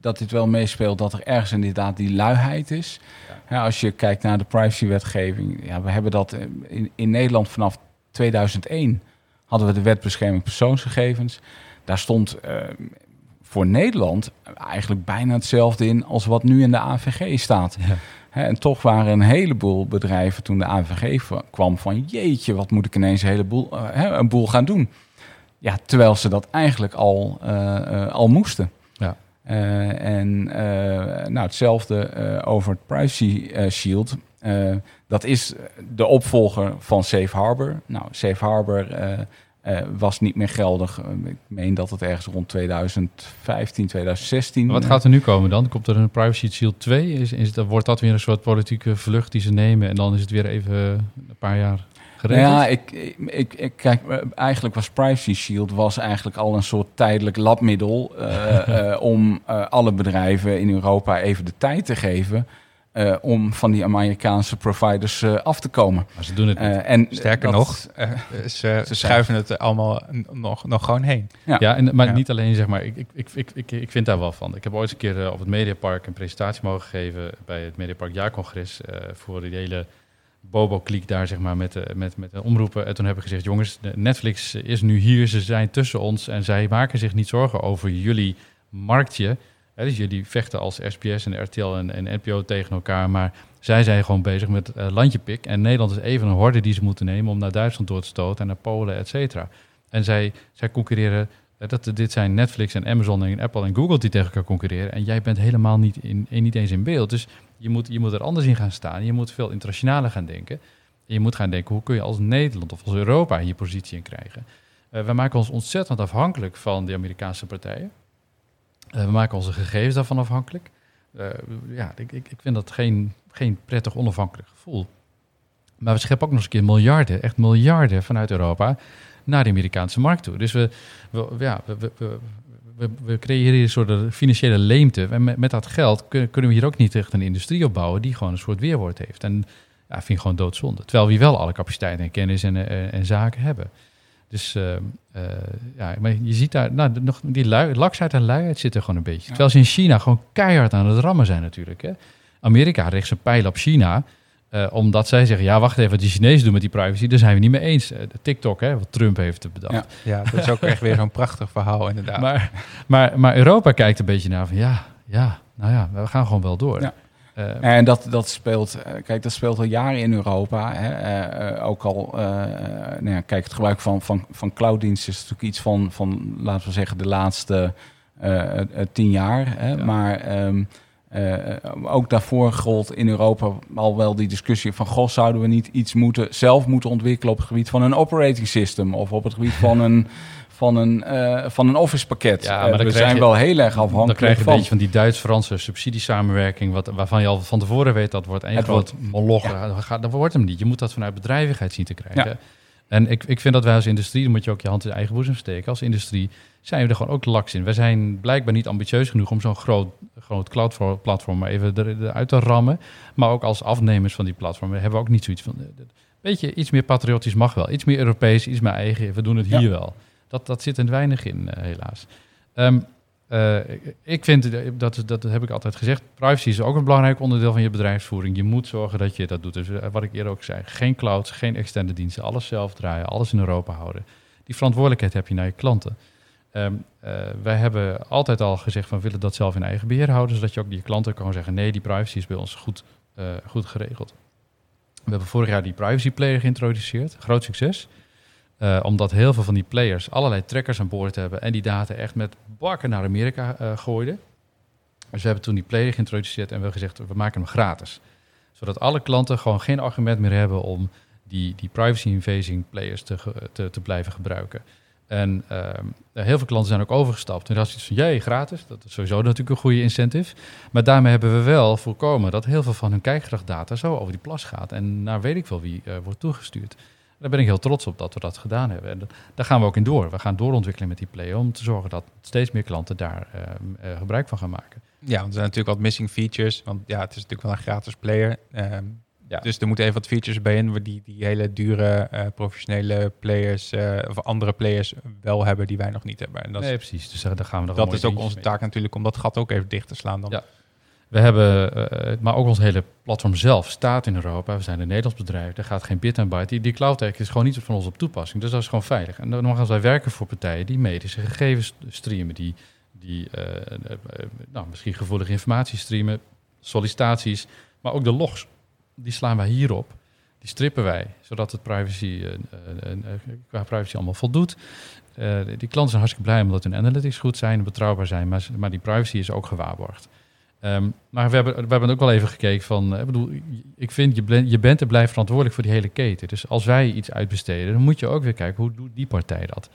dat dit wel meespeelt, dat er ergens inderdaad die luiheid is. Ja. Ja, als je kijkt naar de privacywetgeving, ja, we hebben dat in, in Nederland vanaf 2001 hadden we de wet bescherming persoonsgegevens. Daar stond uh, voor Nederland eigenlijk bijna hetzelfde in als wat nu in de AVG staat. Ja. En toch waren een heleboel bedrijven toen de AVG kwam van jeetje, wat moet ik ineens een heleboel uh, een boel gaan doen. Ja, terwijl ze dat eigenlijk al, uh, al moesten. Ja. en nou, hetzelfde over het Privacy Shield. dat is de opvolger van Safe Harbor. Nou, Safe Harbor uh, was niet meer geldig. Uh, ik meen dat het ergens rond 2015, 2016. Wat gaat er nu komen dan? Komt er een Privacy Shield 2? Is, is, dan wordt dat weer een soort politieke vlucht die ze nemen en dan is het weer even een paar jaar geregeld? Ja, ik, ik, ik, kijk, eigenlijk was Privacy Shield was eigenlijk al een soort tijdelijk labmiddel uh, <laughs> om alle bedrijven in Europa even de tijd te geven uh, om van die Amerikaanse providers uh, af te komen. Maar ze doen het uh, en Sterker dat, nog, <laughs> ze, ze schuiven het allemaal nog, nog gewoon heen. Ja, ja en, maar ja. niet alleen zeg maar, ik, ik, ik, ik, ik vind daar wel van. Ik heb ooit een keer op het Mediapark een presentatie mogen geven bij het Mediapark Jaarcongres voor de hele Bobo-kliek daar zeg maar met, met, met de omroepen. En toen heb ik gezegd, jongens, Netflix is nu hier, ze zijn tussen ons en zij maken zich niet zorgen over jullie marktje dus jullie vechten als SBS en RTL en, en NPO tegen elkaar, maar zij zijn gewoon bezig met uh, landjepik. En Nederland is even een horde die ze moeten nemen om naar Duitsland door te stoten en naar Polen, et cetera. En zij, zij concurreren, dat, dit zijn Netflix en Amazon en Apple en Google die tegen elkaar concurreren. En jij bent helemaal niet, in, in, niet eens in beeld. Dus je moet, je moet er anders in gaan staan. Je moet veel internationaler gaan denken. En je moet gaan denken, hoe kun je als Nederland of als Europa hier positie in krijgen? Uh, we maken ons ontzettend afhankelijk van de Amerikaanse partijen. We maken onze gegevens daarvan afhankelijk. Uh, ja, ik, ik, ik vind dat geen, geen prettig onafhankelijk gevoel. Maar we scheppen ook nog eens een keer miljarden, echt miljarden vanuit Europa naar de Amerikaanse markt toe. Dus we, we ja, we, we, we, we creëren hier een soort financiële leemte. En met, met dat geld kunnen, kunnen we hier ook niet echt een industrie opbouwen die gewoon een soort weerwoord heeft. En ja, vind ik gewoon doodzonde. Terwijl we wel alle capaciteiten en kennis en, en, en zaken hebben. Dus uh, uh, ja, maar je ziet daar, nou, nog die lui, laksheid en luiheid zitten gewoon een beetje. Terwijl ze in China gewoon keihard aan het rammen zijn natuurlijk. Hè. Amerika richt zijn pijl op China, uh, omdat zij zeggen, ja, wacht even, wat die Chinezen doen met die privacy, daar zijn we niet mee eens. de TikTok, hè, wat Trump heeft bedacht. Ja, ja dat is ook echt weer zo'n prachtig verhaal inderdaad. Maar, maar, maar Europa kijkt een beetje naar van, ja, ja, nou ja, we gaan gewoon wel door. Ja. Uh, en dat, dat speelt, kijk, dat speelt al jaren in Europa. Hè. Ook al, nou ja, kijk, het gebruik van, van, van clouddiensten is natuurlijk iets van, van, laten we zeggen, de laatste tien jaar. Hè. Ja. Maar um, ook daarvoor gold in Europa al wel die discussie van, goh, zouden we niet iets moeten, zelf moeten ontwikkelen op het gebied van een operating system of op het gebied van een <laughs> van een, uh, van een office pakket. Ja, maar uh, we zijn je, wel heel erg afhankelijk Dan krijg je een beetje van die Duits-Franse subsidiesamenwerking... Wat, waarvan je al van tevoren weet dat wordt één groot moloch. Ja. Dat wordt hem niet. Je moet dat vanuit bedrijvigheid zien te krijgen. Ja. En ik, ik vind dat wij als industrie, dan moet je ook je hand in je eigen boezem steken. Als industrie zijn we er gewoon ook laks in. We zijn blijkbaar niet ambitieus genoeg om zo'n groot, groot cloud-platform maar even eruit te rammen. Maar ook als afnemers van die platformen hebben we ook niet zoiets van... Weet je, iets meer patriotisch mag wel. Iets meer Europees, iets meer eigen. We doen het hier ja. wel. Dat, dat zit er weinig in, uh, helaas. Um, uh, ik vind, dat, dat heb ik altijd gezegd, privacy is ook een belangrijk onderdeel van je bedrijfsvoering. Je moet zorgen dat je dat doet. Dus uh, wat ik eerder ook zei, geen clouds, geen externe diensten, alles zelf draaien, alles in Europa houden. Die verantwoordelijkheid heb je naar je klanten. Um, wij hebben altijd al gezegd van willen dat zelf in eigen beheer houden, zodat je ook je klanten kan zeggen, nee, die privacy is bij ons goed, goed geregeld. We hebben vorig jaar die privacy player geïntroduceerd, groot succes. Uh, omdat heel veel van die players allerlei trackers aan boord hebben en die data echt met bakken naar Amerika uh, gooiden. Dus we hebben toen die player geïntroduceerd en we hebben gezegd, we maken hem gratis. Zodat alle klanten gewoon geen argument meer hebben om die, die privacy-invasing players te, te, te blijven gebruiken. En ehm, heel veel klanten zijn ook overgestapt. En dat is iets van, jij gratis. Dat is sowieso natuurlijk een goede incentive. Maar daarmee hebben we wel voorkomen dat heel veel van hun kijkgedragdata zo over die plas gaat. En naar weet ik wel wie eh, wordt toegestuurd. Daar ben ik heel trots op dat we dat gedaan hebben. En da- daar gaan we ook in door. We gaan doorontwikkelen met die player om te zorgen dat steeds meer klanten daar ehm, eh, gebruik van gaan maken. Ja, want er zijn natuurlijk wat missing features. Want ja, het is natuurlijk wel een gratis player. Ehm, Ja. Dus er moeten even wat features bij in, waar die, die hele dure eh, professionele players eh, of andere players wel hebben die wij nog niet hebben. En dat, is- nee, precies. Dus daar gaan we nog dat is ook onze mee. taak natuurlijk om dat gat ook even dicht te slaan. Dan. Ja. We hebben, eh, maar ook ons hele platform zelf staat in Europa. We zijn een Nederlands bedrijf. Daar gaat geen bit aan buiten. Die, die cloud tech is gewoon niet van ons op toepassing. Dus dat is gewoon veilig. En dan gaan wij werken voor partijen die medische gegevens streamen. Die, die eh, eh, eh, nou, misschien gevoelige informatie streamen. Sollicitaties. Maar ook de logs. Die slaan wij hierop. Die strippen wij. Zodat het privacy, eh, eh, eh, qua privacy allemaal voldoet. Eh, die klanten zijn hartstikke blij omdat hun analytics goed zijn en betrouwbaar zijn. Maar, maar die privacy is ook gewaarborgd. Ehm, maar we hebben, we hebben ook wel even gekeken van, eh, ik bedoel, ik vind je, je bent en blijft verantwoordelijk voor die hele keten. Dus als wij iets uitbesteden, dan moet je ook weer kijken hoe doet die partij dat.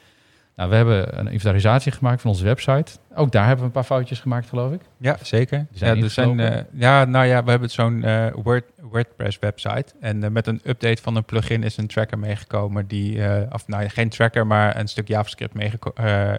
Nou, we hebben een inventarisatie gemaakt van onze website. Ook daar hebben we een paar foutjes gemaakt, geloof ik. Ja, zeker. Die zijn ja, er zijn, eh, ja, nou ja, we hebben zo'n eh, Word, WordPress website. En eh, met een update van een plugin is een tracker meegekomen. Die, of nou geen tracker, maar een stuk JavaScript meegeko-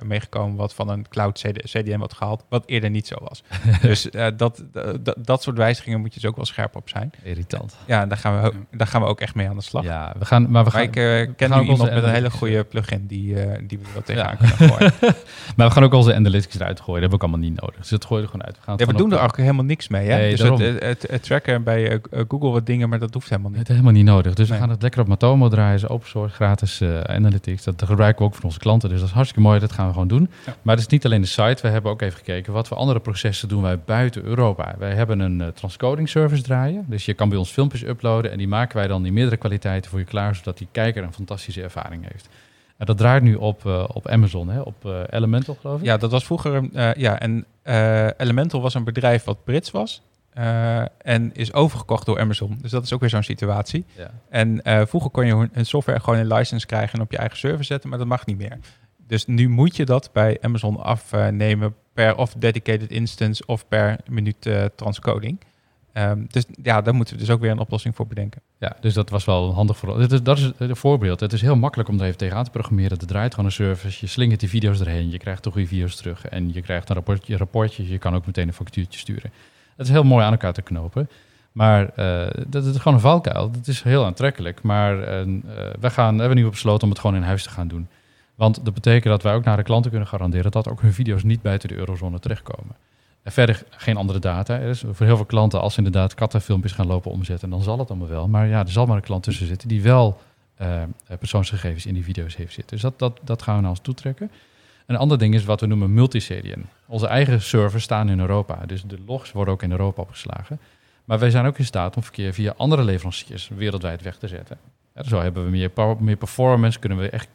meegekomen. Wat van een cloud CD CDN wat gehaald. Wat eerder niet zo was. <laughs> dus dat, dat, dat soort wijzigingen moet je dus ook wel scherp op zijn. Irritant. Ja, daar gaan we, ook- daar gaan we ook echt mee aan de slag. Ja, we gaan, maar we gaan, Maar ik eh, we ken gaan nu iemand met een hele goede plugin die, die we wel tegenaan Ja. kunnen gooien. <laughs> maar we gaan ook onze analytics eruit gooien. Dat heb ik allemaal niet nodig. Dus dat gooien we er gewoon uit. We, gaan Ja, we doen er ook helemaal niks mee. Hè? Nee, dus het, het, het tracken bij eh, Google wat dingen, maar dat hoeft helemaal niet. Het is helemaal niet nodig. Dus Nee. we gaan het lekker op Matomo draaien. is open source, gratis eh, analytics. Dat gebruiken we ook voor onze klanten. Dus dat is hartstikke mooi. Dat gaan we gewoon doen. Ja. Maar het is niet alleen de site. We hebben ook even gekeken wat voor andere processen doen wij buiten Europa. Wij hebben een eh, transcoding service draaien. Dus je kan bij ons filmpjes uploaden. En die maken wij dan in meerdere kwaliteiten voor je klaar. Zodat die kijker een fantastische ervaring heeft. Dat draait nu op, eh, op Amazon, hè? op eh, Elemental geloof ik. Ja, dat was vroeger. eh, ja, en Elemental was een bedrijf wat Brits was. en is overgekocht door Amazon. Dus dat is ook weer zo'n situatie. Ja. En vroeger kon je hun- een software gewoon een license krijgen en op je eigen server zetten, maar dat mag niet meer. Dus nu moet je dat bij Amazon afnemen per of dedicated instance of per minuut transcoding. Ehm, dus ja, daar moeten we dus ook weer een oplossing voor bedenken. Ja, dus dat was wel handig voor Dat is, dat is een voorbeeld. Het is heel makkelijk om er even tegenaan te programmeren. Het draait gewoon een service. Je slingert die video's erheen. Je krijgt toch weer video's terug. En je krijgt een rapportje. rapportje. Je kan ook meteen een factuurtje sturen. Het is heel mooi aan elkaar te knopen. Maar eh, dat is gewoon een valkuil. Dat is heel aantrekkelijk. Maar eh, eh, we, gaan, we hebben nu besloten om het gewoon in huis te gaan doen. Want dat betekent dat wij ook naar de klanten kunnen garanderen dat ook hun video's niet buiten de eurozone terechtkomen. Verder geen andere data. Is voor heel veel klanten, als ze inderdaad kattenfilmpjes gaan lopen omzetten, dan zal het allemaal wel. Maar ja, er zal maar een klant tussen zitten die wel eh, persoonsgegevens in die video's heeft zitten. Dus dat, dat, dat gaan we naar ons toetrekken. Een ander ding is wat we noemen multi-CDN. Onze eigen servers staan in Europa. Dus de logs worden ook in Europa opgeslagen. Maar wij zijn ook in staat om verkeer via andere leveranciers wereldwijd weg te zetten. Zo hebben we meer, meer performance, kunnen we echt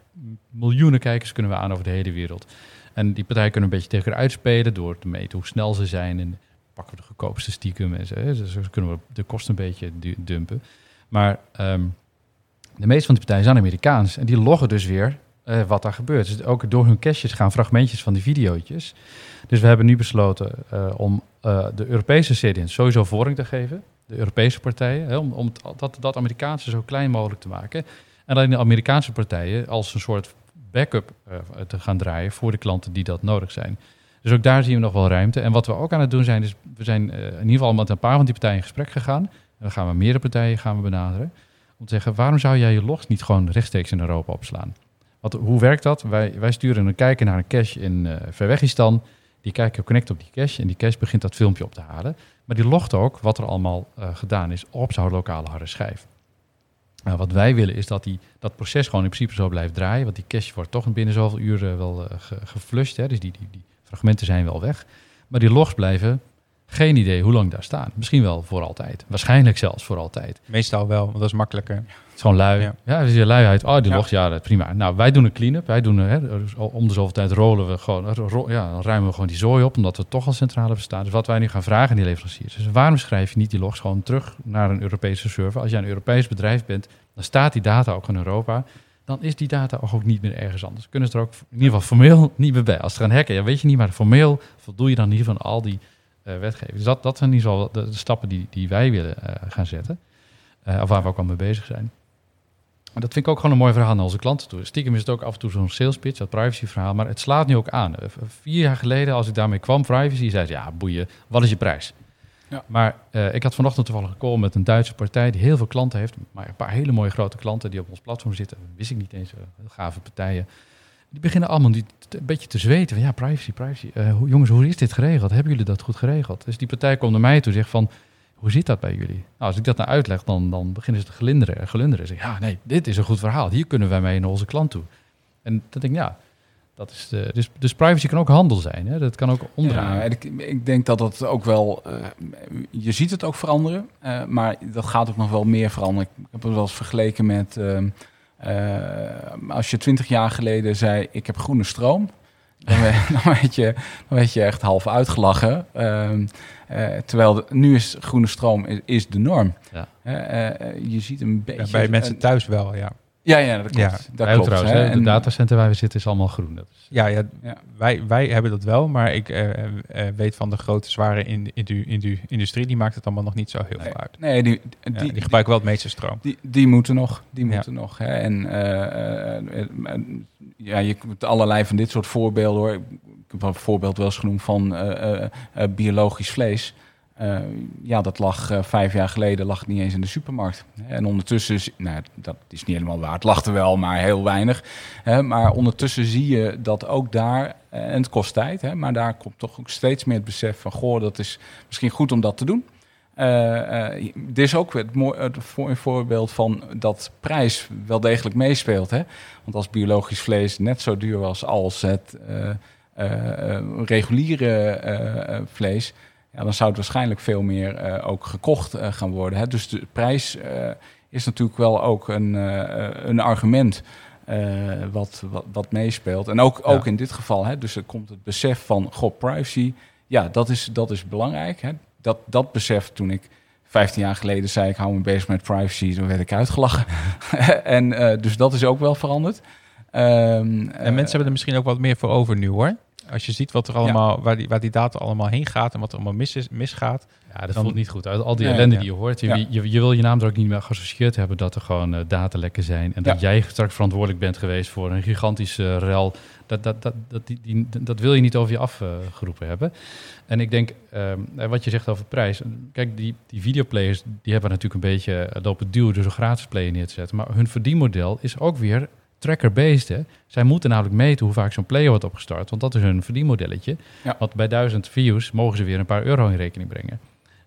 miljoenen kijkers kunnen we aan over de hele wereld. En die partijen kunnen een beetje tegen uitspelen door te meten hoe snel ze zijn. En pakken we de goedkoopste stiekem en zo. Dus kunnen we de kosten een beetje du- dumpen. Maar ehm, de meeste van die partijen zijn Amerikaans. En die loggen dus weer eh, wat daar gebeurt. Dus ook door hun caches gaan fragmentjes van die videootjes. Dus we hebben nu besloten eh, om eh, de Europese CDN's sowieso voorrang te geven. De Europese partijen. Hè, om om dat, dat Amerikaanse zo klein mogelijk te maken. En alleen de Amerikaanse partijen als een soort backup eh, te gaan draaien voor de klanten die dat nodig zijn. Dus ook daar zien we nog wel ruimte. En wat we ook aan het doen zijn, is we zijn eh, in ieder geval met een paar van die partijen in gesprek gegaan. En dan gaan we meerdere partijen gaan we benaderen. Om te zeggen, waarom zou jij je logs niet gewoon rechtstreeks in Europa opslaan? Want hoe werkt dat? Wij, wij sturen een kijker naar een cache in eh Verwegistan. Die kijker connect op die cache en die cache begint dat filmpje op te halen. Maar die logt ook wat er allemaal gedaan is op zo'n lokale harde schijf. Nou, wat wij willen is dat die, dat proces gewoon in principe zo blijft draaien. Want die cache wordt toch binnen zoveel uren wel eh, ge- geflushed. Hè? Dus die, die, die fragmenten zijn wel weg. Maar die logs blijven Geen idee hoe lang daar staan. Misschien wel voor altijd. Waarschijnlijk zelfs voor altijd. Meestal wel, want dat is makkelijker. Het is gewoon lui. Ja. Ja, dus je luiheid. Oh, die Ja. locht, ja, prima. Nou, wij doen een clean-up. Wij doen, hè, dus om de zoveel tijd rollen we gewoon, ro- ja, dan ruimen we gewoon die zooi op, omdat we toch al centraal hebben staan. Dus wat wij nu gaan vragen aan die leveranciers. Waarom schrijf je niet die logs gewoon terug naar een Europese server? Als jij een Europees bedrijf bent, dan staat die data ook in Europa. Dan is die data ook niet meer ergens anders. Kunnen ze er ook in ieder geval formeel niet meer bij. Als ze gaan hacken, ja, weet je niet, maar formeel voldoe je dan in ieder geval al die wetgeving. Dus dat, dat zijn in ieder geval de, de stappen die, die wij willen eh, gaan zetten. Eh, of waar we ook al mee bezig zijn. Maar dat vind ik ook gewoon een mooi verhaal naar onze klanten toe. Stiekem is het ook af en toe zo'n sales pitch, dat privacy verhaal. Maar het slaat nu ook aan. Eh, Vier jaar geleden, als ik daarmee kwam, privacy, zei ze, ja, boeien, wat is je prijs? Ja. Maar eh, ik had vanochtend toevallig een call met een Duitse partij die heel veel klanten heeft. Maar een paar hele mooie grote klanten die op ons platform zitten. Wist ik niet eens, eh, heel gave partijen. Die beginnen allemaal te- een beetje te zweten. Van, ja, privacy, privacy. Hoe, jongens, hoe is dit geregeld? Hebben jullie dat goed geregeld? Dus die partij komt naar mij toe en zegt van... Hoe zit dat bij jullie? Nou, als ik dat nou uitleg, dan, dan beginnen ze te glinderen en glunderen. Zeg, ja, nee, dit is een goed verhaal. Hier kunnen wij mee naar onze klant toe. En dan denk ik, ja, dat is de, dus, dus privacy kan ook handel zijn. Hè? Dat kan ook omdraaien. Ik, ik denk dat dat ook wel. eh, je ziet het ook veranderen, eh, maar dat gaat ook nog wel meer veranderen. Ik heb het wel eens vergeleken met. Eh, als je twintig jaar geleden zei: Ik heb groene stroom. Dan, <laughs> dan, werd, je, dan werd je echt half uitgelachen. Ehm, eh, terwijl de- nu is groene stroom is, is de norm. Ja. Eh, eh, je ziet een beetje. Ja, bij mensen thuis wel, ja. Ja, ja, dat klopt. Ja, dat klopt. trouwens, hè. hè? de En- datacenter waar we zitten is allemaal groen. Dat is, Ja, ja, Ja. Wij, wij hebben dat wel, maar ik eh, eh, weet van de grote, zware in, in, in, in de industrie, die maakt het allemaal nog niet zo heel Nee, veel uit. nee, die, Ja, die, die, gebruiken wel het meeste stroom. Die, die moeten nog, die Ja. moeten nog. Hè. En eh, ja, je kunt allerlei van dit soort voorbeelden hoor. Ik heb een voorbeeld wel eens genoemd van eh, eh, eh, biologisch vlees. Eh, ja, dat lag eh, vijf jaar geleden lag niet eens in de supermarkt. En ondertussen, nou, dat is niet helemaal waar. Het lag er wel, maar heel weinig. Hè, maar ondertussen zie je dat ook daar, eh, en het kost tijd, hè, maar daar komt toch ook steeds meer het besef van, goh, dat is misschien goed om dat te doen. Eh, eh, dit is ook het het voor- voorbeeld van dat prijs wel degelijk meespeelt. Hè? Want als biologisch vlees net zo duur was als het eh, eh, eh, reguliere eh, eh, vlees, ja, dan zou het waarschijnlijk veel meer eh, ook gekocht eh, gaan worden. Hè? Dus de prijs eh, is natuurlijk wel ook een, een argument. wat, wat, wat meespeelt. En ook, ook in dit geval, hè, dus er komt het besef van, goh, privacy, ja, dat is, dat is belangrijk. Hè. Dat, dat besef toen ik 15 jaar geleden zei, ik hou me bezig met privacy, dan werd ik uitgelachen. <laughs> en dus dat is ook wel veranderd. Ehm, En mensen hebben er misschien ook wat meer voor over nu hoor. Als je ziet wat er allemaal, waar, die, waar die data allemaal heen gaat en wat er allemaal mis is, misgaat. ja, dat Dan- voelt niet goed uit. Al die Nee, ellende die je hoort. Je, Ja. je, je wil je naam er ook niet meer geassocieerd hebben dat er gewoon eh, datalekken zijn. En dat jij straks verantwoordelijk bent geweest voor een gigantische rel. Dat, dat, dat, dat, die, die, dat wil je niet over je afgeroepen hebben. En ik denk, ehm, eh, wat je zegt over prijs. Kijk, die, die videoplayers die hebben natuurlijk een beetje eh, lopen duwen door zo'n gratis player neer te zetten. Maar hun verdienmodel is ook weer tracker-based. Hè? Zij moeten namelijk meten hoe vaak zo'n player wordt opgestart. Want dat is hun verdienmodelletje. Ja. Want bij duizend views mogen ze weer een paar euro in rekening brengen.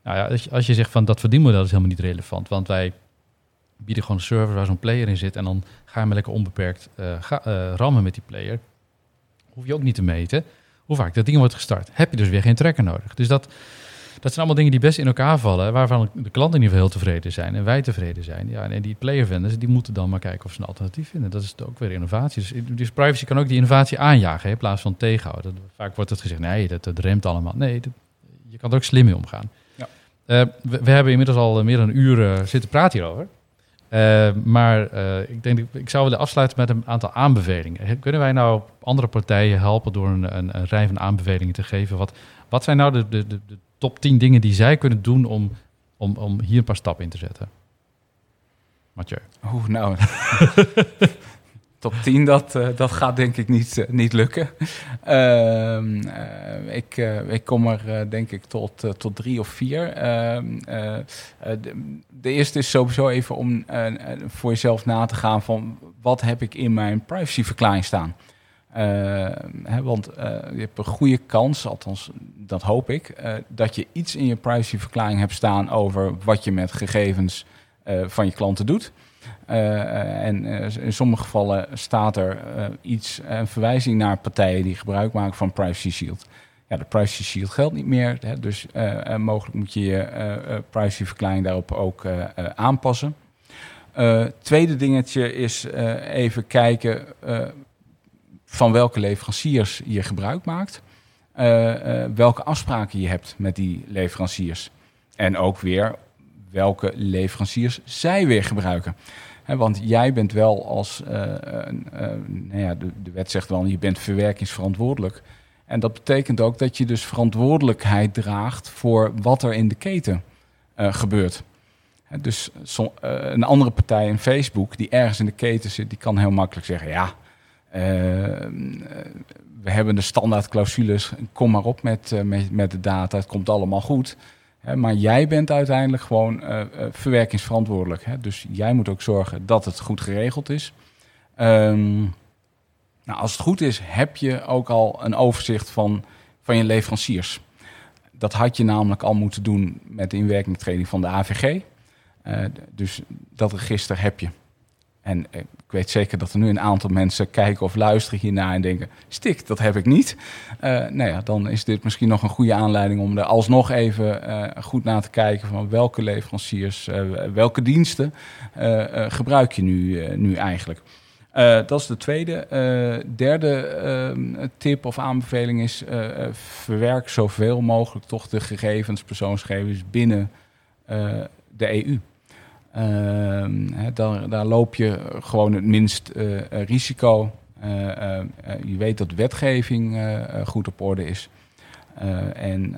Nou ja, als je, als je zegt van dat verdienmodel is helemaal niet relevant. Want wij bieden gewoon een server waar zo'n player in zit. En dan ga je maar lekker onbeperkt ga, eh, rammen met die player. Hoef je ook niet te meten hoe vaak dat ding wordt gestart. Heb je dus weer geen tracker nodig. Dus dat, dat zijn allemaal dingen die best in elkaar vallen. Waarvan de klanten in ieder geval heel tevreden zijn. En wij tevreden zijn. Ja, en die player vendors die moeten dan maar kijken of ze een alternatief vinden. Dat is ook weer innovatie. Dus, dus privacy kan ook die innovatie aanjagen hè, in plaats van tegenhouden. Dat- Vaak wordt het gezegd, nee, dat, dat remt allemaal. Nee, dat- je kan er ook slim mee omgaan. Ja. Eh, we, we hebben inmiddels al meer dan een uur eh, zitten praten hierover. Eh, maar eh, ik denk, ik zou willen afsluiten met een aantal aanbevelingen. Kunnen wij nou andere partijen helpen door een, een, een rij van aanbevelingen te geven? Wat, wat zijn nou de, de, de top 10 dingen die zij kunnen doen om, om, om hier een paar stappen in te zetten? Mathieu. Oeh, nou. <laughs> Top 10, dat, eh, dat gaat denk ik niet, eh, niet lukken. Ehm, eh, ik, ik kom er denk ik tot, tot drie of vier. Ehm, eh, eh, de, de eerste is sowieso even om voor jezelf na te gaan van wat heb ik in mijn privacyverklaring staan. Eh, hè, want eh, je hebt een goede kans, althans dat hoop ik, eh, dat je iets in je privacyverklaring hebt staan over wat je met gegevens van je klanten doet. En in sommige gevallen staat er iets, een verwijzing naar partijen die gebruik maken van Privacy Shield. ja, de privacy shield geldt niet meer. Hè, dus mogelijk moet je je privacyverklaring daarop ook aanpassen. Tweede dingetje is even kijken van welke leveranciers je gebruik maakt. Eh, eh, welke afspraken je hebt met die leveranciers. En ook weer welke leveranciers zij weer gebruiken. Want jij bent wel als, eh, nou ja, de, de wet zegt wel, je bent verwerkingsverantwoordelijk. En dat betekent ook dat je dus verantwoordelijkheid draagt voor wat er in de keten gebeurt. Dus een andere partij, een Facebook, die ergens in de keten zit, die kan heel makkelijk zeggen: ja, we hebben de standaard clausules, kom maar op met, eh, met, met de data, het komt allemaal goed. Maar jij bent uiteindelijk gewoon eh, eh, verwerkingsverantwoordelijk. Hè? Dus jij moet ook zorgen dat het goed geregeld is. Ehm, nou, als het goed is, heb je ook al een overzicht van, van je leveranciers. Dat had je namelijk al moeten doen met de inwerkingtraining van de AVG. Dus dat register heb je. En eh, ik weet zeker dat er nu een aantal mensen kijken of luisteren hiernaar en denken: stik, dat heb ik niet. Eh nou ja, dan is dit misschien nog een goede aanleiding om er alsnog even eh, goed naar te kijken van welke leveranciers, welke diensten gebruik je nu, nu eigenlijk. Dat is de tweede. Derde eh, tip of aanbeveling is: verwerk zoveel mogelijk toch de gegevens, persoonsgegevens binnen de EU. Ehm, daar, daar loop je gewoon het minst eh, risico. Eh, eh, je weet dat wetgeving goed op orde is. En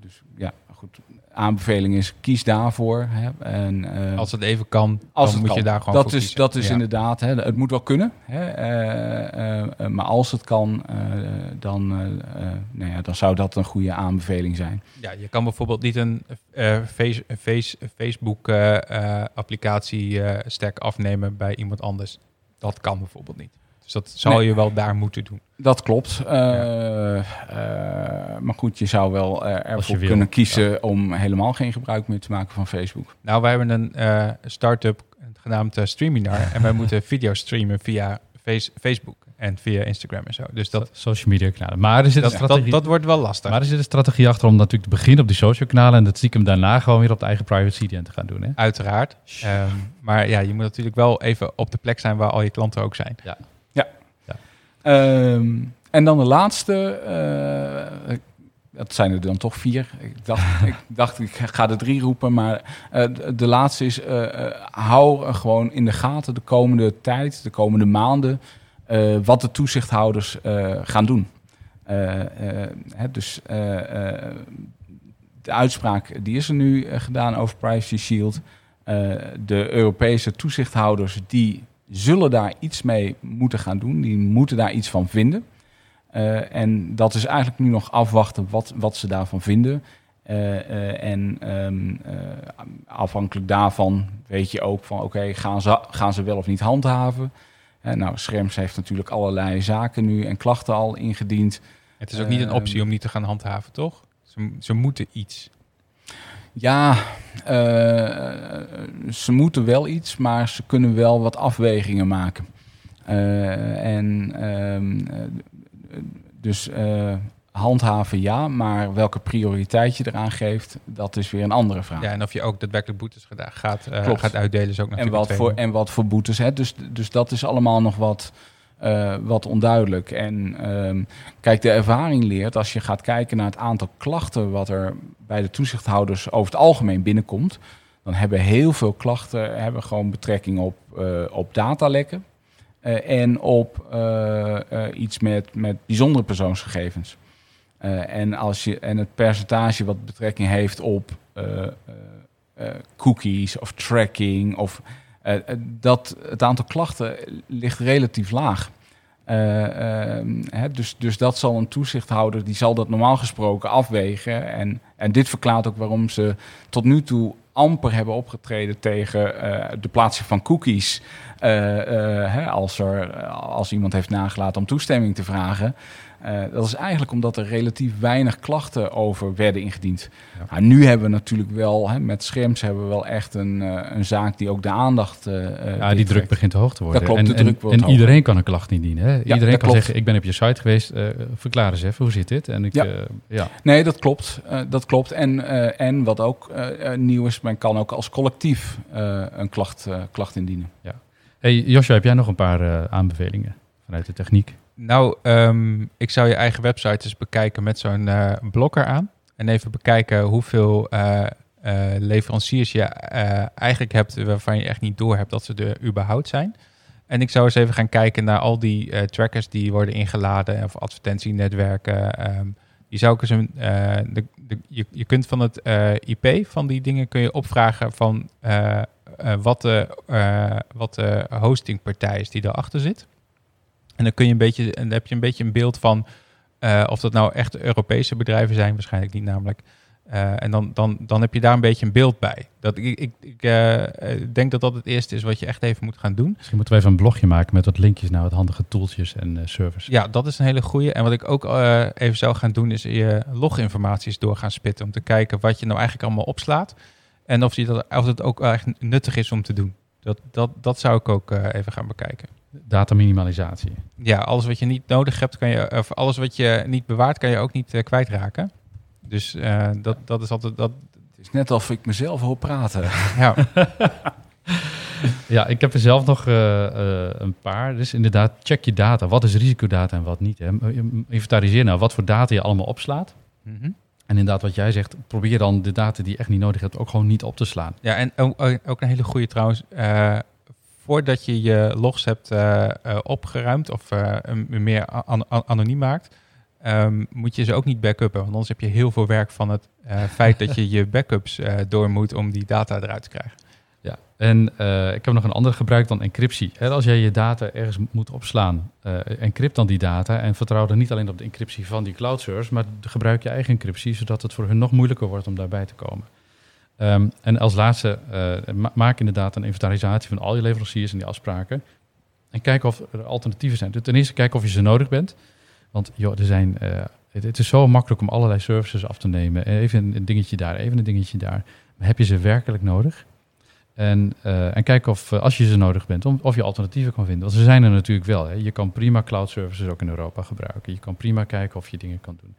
dus ja, goed. Aanbeveling is kies daarvoor. Hè, en, eh, Als het even kan, als dan het moet je daar gewoon dat voor is, kiezen. Dat is Ja. inderdaad, hè, het moet wel kunnen. Hè, eh, eh, maar als het kan, dan, nou ja, dan zou dat een goede aanbeveling zijn. Ja, je kan bijvoorbeeld niet een face, een face, een Facebook applicatie eh, stack afnemen bij iemand anders. Dat kan bijvoorbeeld niet. Dus dat zal Nee. je wel daar moeten doen. Dat klopt. Eh, eh, maar goed, je zou wel eh, je ervoor wil, kunnen kiezen om helemaal geen gebruik meer te maken van Facebook. Nou, wij hebben een eh start-up genaamd Streaminar. <laughs> en wij moeten video streamen via face, Facebook en via Instagram en zo. Dus dat, social media kanalen. Maar er zit dat, strategie. dat, dat wordt wel lastig. maar er zit een strategie achter om natuurlijk te beginnen op die social kanalen en dat stiekem daarna gewoon weer op de eigen private CDN te gaan doen. Hè? Uiteraard. Ehm, maar ja, je moet natuurlijk wel even op de plek zijn waar al je klanten ook zijn. Ehm, en dan de laatste. eh, dat zijn er dan toch vier. Ik dacht, <laughs> ik, dacht, ik ga er drie roepen. Maar eh, de, laatste is: eh, hou gewoon in de gaten de komende tijd, de komende maanden. wat de toezichthouders gaan doen. Hè, dus de uitspraak die is er nu gedaan over Privacy Shield. De Europese toezichthouders die zullen daar iets mee moeten gaan doen. Die moeten daar iets van vinden. Eh, en dat is eigenlijk nu nog afwachten wat, wat ze daarvan vinden. Eh, eh, en ehm, eh, afhankelijk daarvan weet je ook van oké, gaan, ze, gaan ze wel of niet handhaven? Nou, Schrems heeft natuurlijk allerlei zaken nu en klachten al ingediend. Het is ook niet een Ehm, optie om niet te gaan handhaven, toch? Ze, ze moeten iets. Ja, eh, ze moeten wel iets, maar ze kunnen wel wat afwegingen maken. Eh, en ehm, eh, dus handhaven ja, maar welke prioriteit je eraan geeft, dat is weer een andere vraag. Ja, en of je ook daadwerkelijk boetes gaat, uitdelen is ook en, natuurlijk wat een voor, en wat voor boetes. Hè? Dus, dus dat is allemaal nog wat, eh, wat onduidelijk. En ehm, kijk, de ervaring leert, als je gaat kijken naar het aantal klachten wat er bij de toezichthouders over het algemeen binnenkomt, dan hebben heel veel klachten hebben gewoon betrekking op, eh, op datalekken. eh, en op iets met, met bijzondere persoonsgegevens. En, als je, en het percentage wat betrekking heeft op cookies of tracking, of, dat, het aantal klachten ligt relatief laag. Eh, ehm, hè, dus, dus dat zal een toezichthouder, die zal dat normaal gesproken afwegen. En, en dit verklaart ook waarom ze tot nu toe amper hebben opgetreden tegen eh, de plaatsing van cookies. Eh, eh, hè, als, er, als iemand heeft nagelaten om toestemming te vragen. Eh, dat is eigenlijk omdat er relatief weinig klachten over werden ingediend. Ja. Nou, nu hebben we natuurlijk wel, hè, met Scherms hebben we wel echt een, eh, een zaak die ook de aandacht eh, Ja, die druk begint te hoog te worden. Dat klopt, en, de druk en, iedereen kan een klacht indienen. Hè? iedereen kan klopt. zeggen, ik ben op je site geweest, verklaar eens even, hoe zit dit? En ik, Ja. ja. ja. Nee, dat klopt. Dat klopt. En, en wat ook nieuw is, men kan ook als collectief een klacht, klacht indienen. Hey, Joshua, heb jij nog een paar aanbevelingen vanuit de techniek? Nou, ehm, ik zou je eigen website eens bekijken met zo'n eh, blokker aan. En even bekijken hoeveel eh, eh, leveranciers je eigenlijk hebt waarvan je echt niet door hebt dat ze er überhaupt zijn. En ik zou eens even gaan kijken naar al die trackers die worden ingeladen of advertentienetwerken. ehm, die zou de, de, je, je kunt van het IP van die dingen kun je opvragen van wat, de, wat de hostingpartij is die daarachter zit. En dan kun je een beetje, dan heb je een beetje een beeld van eh, of dat nou echt Europese bedrijven zijn, waarschijnlijk niet namelijk. Eh, en dan, dan, dan heb je daar een beetje een beeld bij. Dat, ik ik, ik eh, denk dat dat het eerste is wat je echt even moet gaan doen. Misschien moeten we even een blogje maken met wat linkjes naar wat handige tooltjes en servers. Ja, dat is een hele goede. En wat ik ook even zou gaan doen, is je loginformaties door gaan spitten. Om te kijken wat je nou eigenlijk allemaal opslaat. En of, je dat, of het ook echt nuttig is om te doen. Dat, dat, dat zou ik ook even gaan bekijken. Data minimalisatie. Ja, alles wat je niet nodig hebt, kan je, of alles wat je niet bewaart, kan je ook niet eh, kwijtraken. Dus eh, dat, dat is altijd. Dat, Het is net alsof ik mezelf hoor praten. <laughs> ja. <laughs> Ja, ik heb er zelf nog eh, eh, een paar. Dus inderdaad, check je data. Wat is risicodata en wat niet? Hè? Inventariseer nou wat voor data je allemaal opslaat. Mhm. En inderdaad, wat jij zegt, probeer dan de data die je echt niet nodig hebt ook gewoon niet op te slaan. Ja, en ook, ook een hele goede trouwens. Voordat je je logs hebt eh, eh, opgeruimd of eh, een- meer an- an- anoniem maakt, ehm, moet je ze ook niet backuppen. Want anders heb je heel veel werk van het <laughs> feit dat je je backups door moet om die data eruit te krijgen. Ja, en ik heb nog een ander gebruik dan encryptie. Als jij je data ergens moet opslaan, encrypt dan die data en vertrouw dan niet alleen op de encryptie van die cloud servers, maar gebruik je eigen encryptie, zodat het voor hun nog moeilijker wordt om daarbij te komen. Ehm, en als laatste, eh, ma- maak inderdaad een inventarisatie van al je leveranciers en die afspraken. En kijk of er alternatieven zijn. Ten eerste kijk of je ze nodig bent. Want joh, er zijn, eh, het, is zo makkelijk om allerlei services af te nemen. Even een, dingetje daar, even een dingetje daar. Heb je ze werkelijk nodig? En, eh, en kijk of, eh, als je ze nodig bent, of je alternatieven kan vinden. Want ze zijn er natuurlijk wel. Hè. Je kan prima cloud services ook in Europa gebruiken. Je kan prima kijken of je dingen kan doen.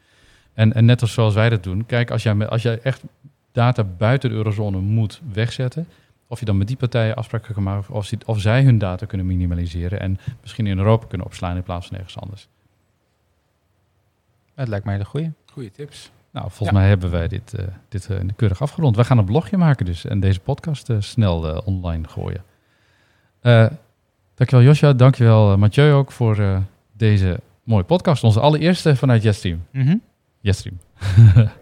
En, en net als zoals wij dat doen, kijk als jij, als jij echt data buiten de eurozone moet wegzetten, of je dan met die partijen afspraken kan maken, of, zij hun data kunnen minimaliseren en misschien in Europa kunnen opslaan in plaats van ergens anders. Dat lijkt mij de goede. Goeie tips. Nou, volgens mij hebben wij dit, eh, dit eh, keurig afgerond. We gaan een blogje maken dus en deze podcast eh, snel online gooien. Eh dankjewel Josja, dankjewel uh, Mathieu ook voor eh, deze mooie podcast. Onze allereerste vanuit Jetstream. Mhm. Jetstream. <laughs>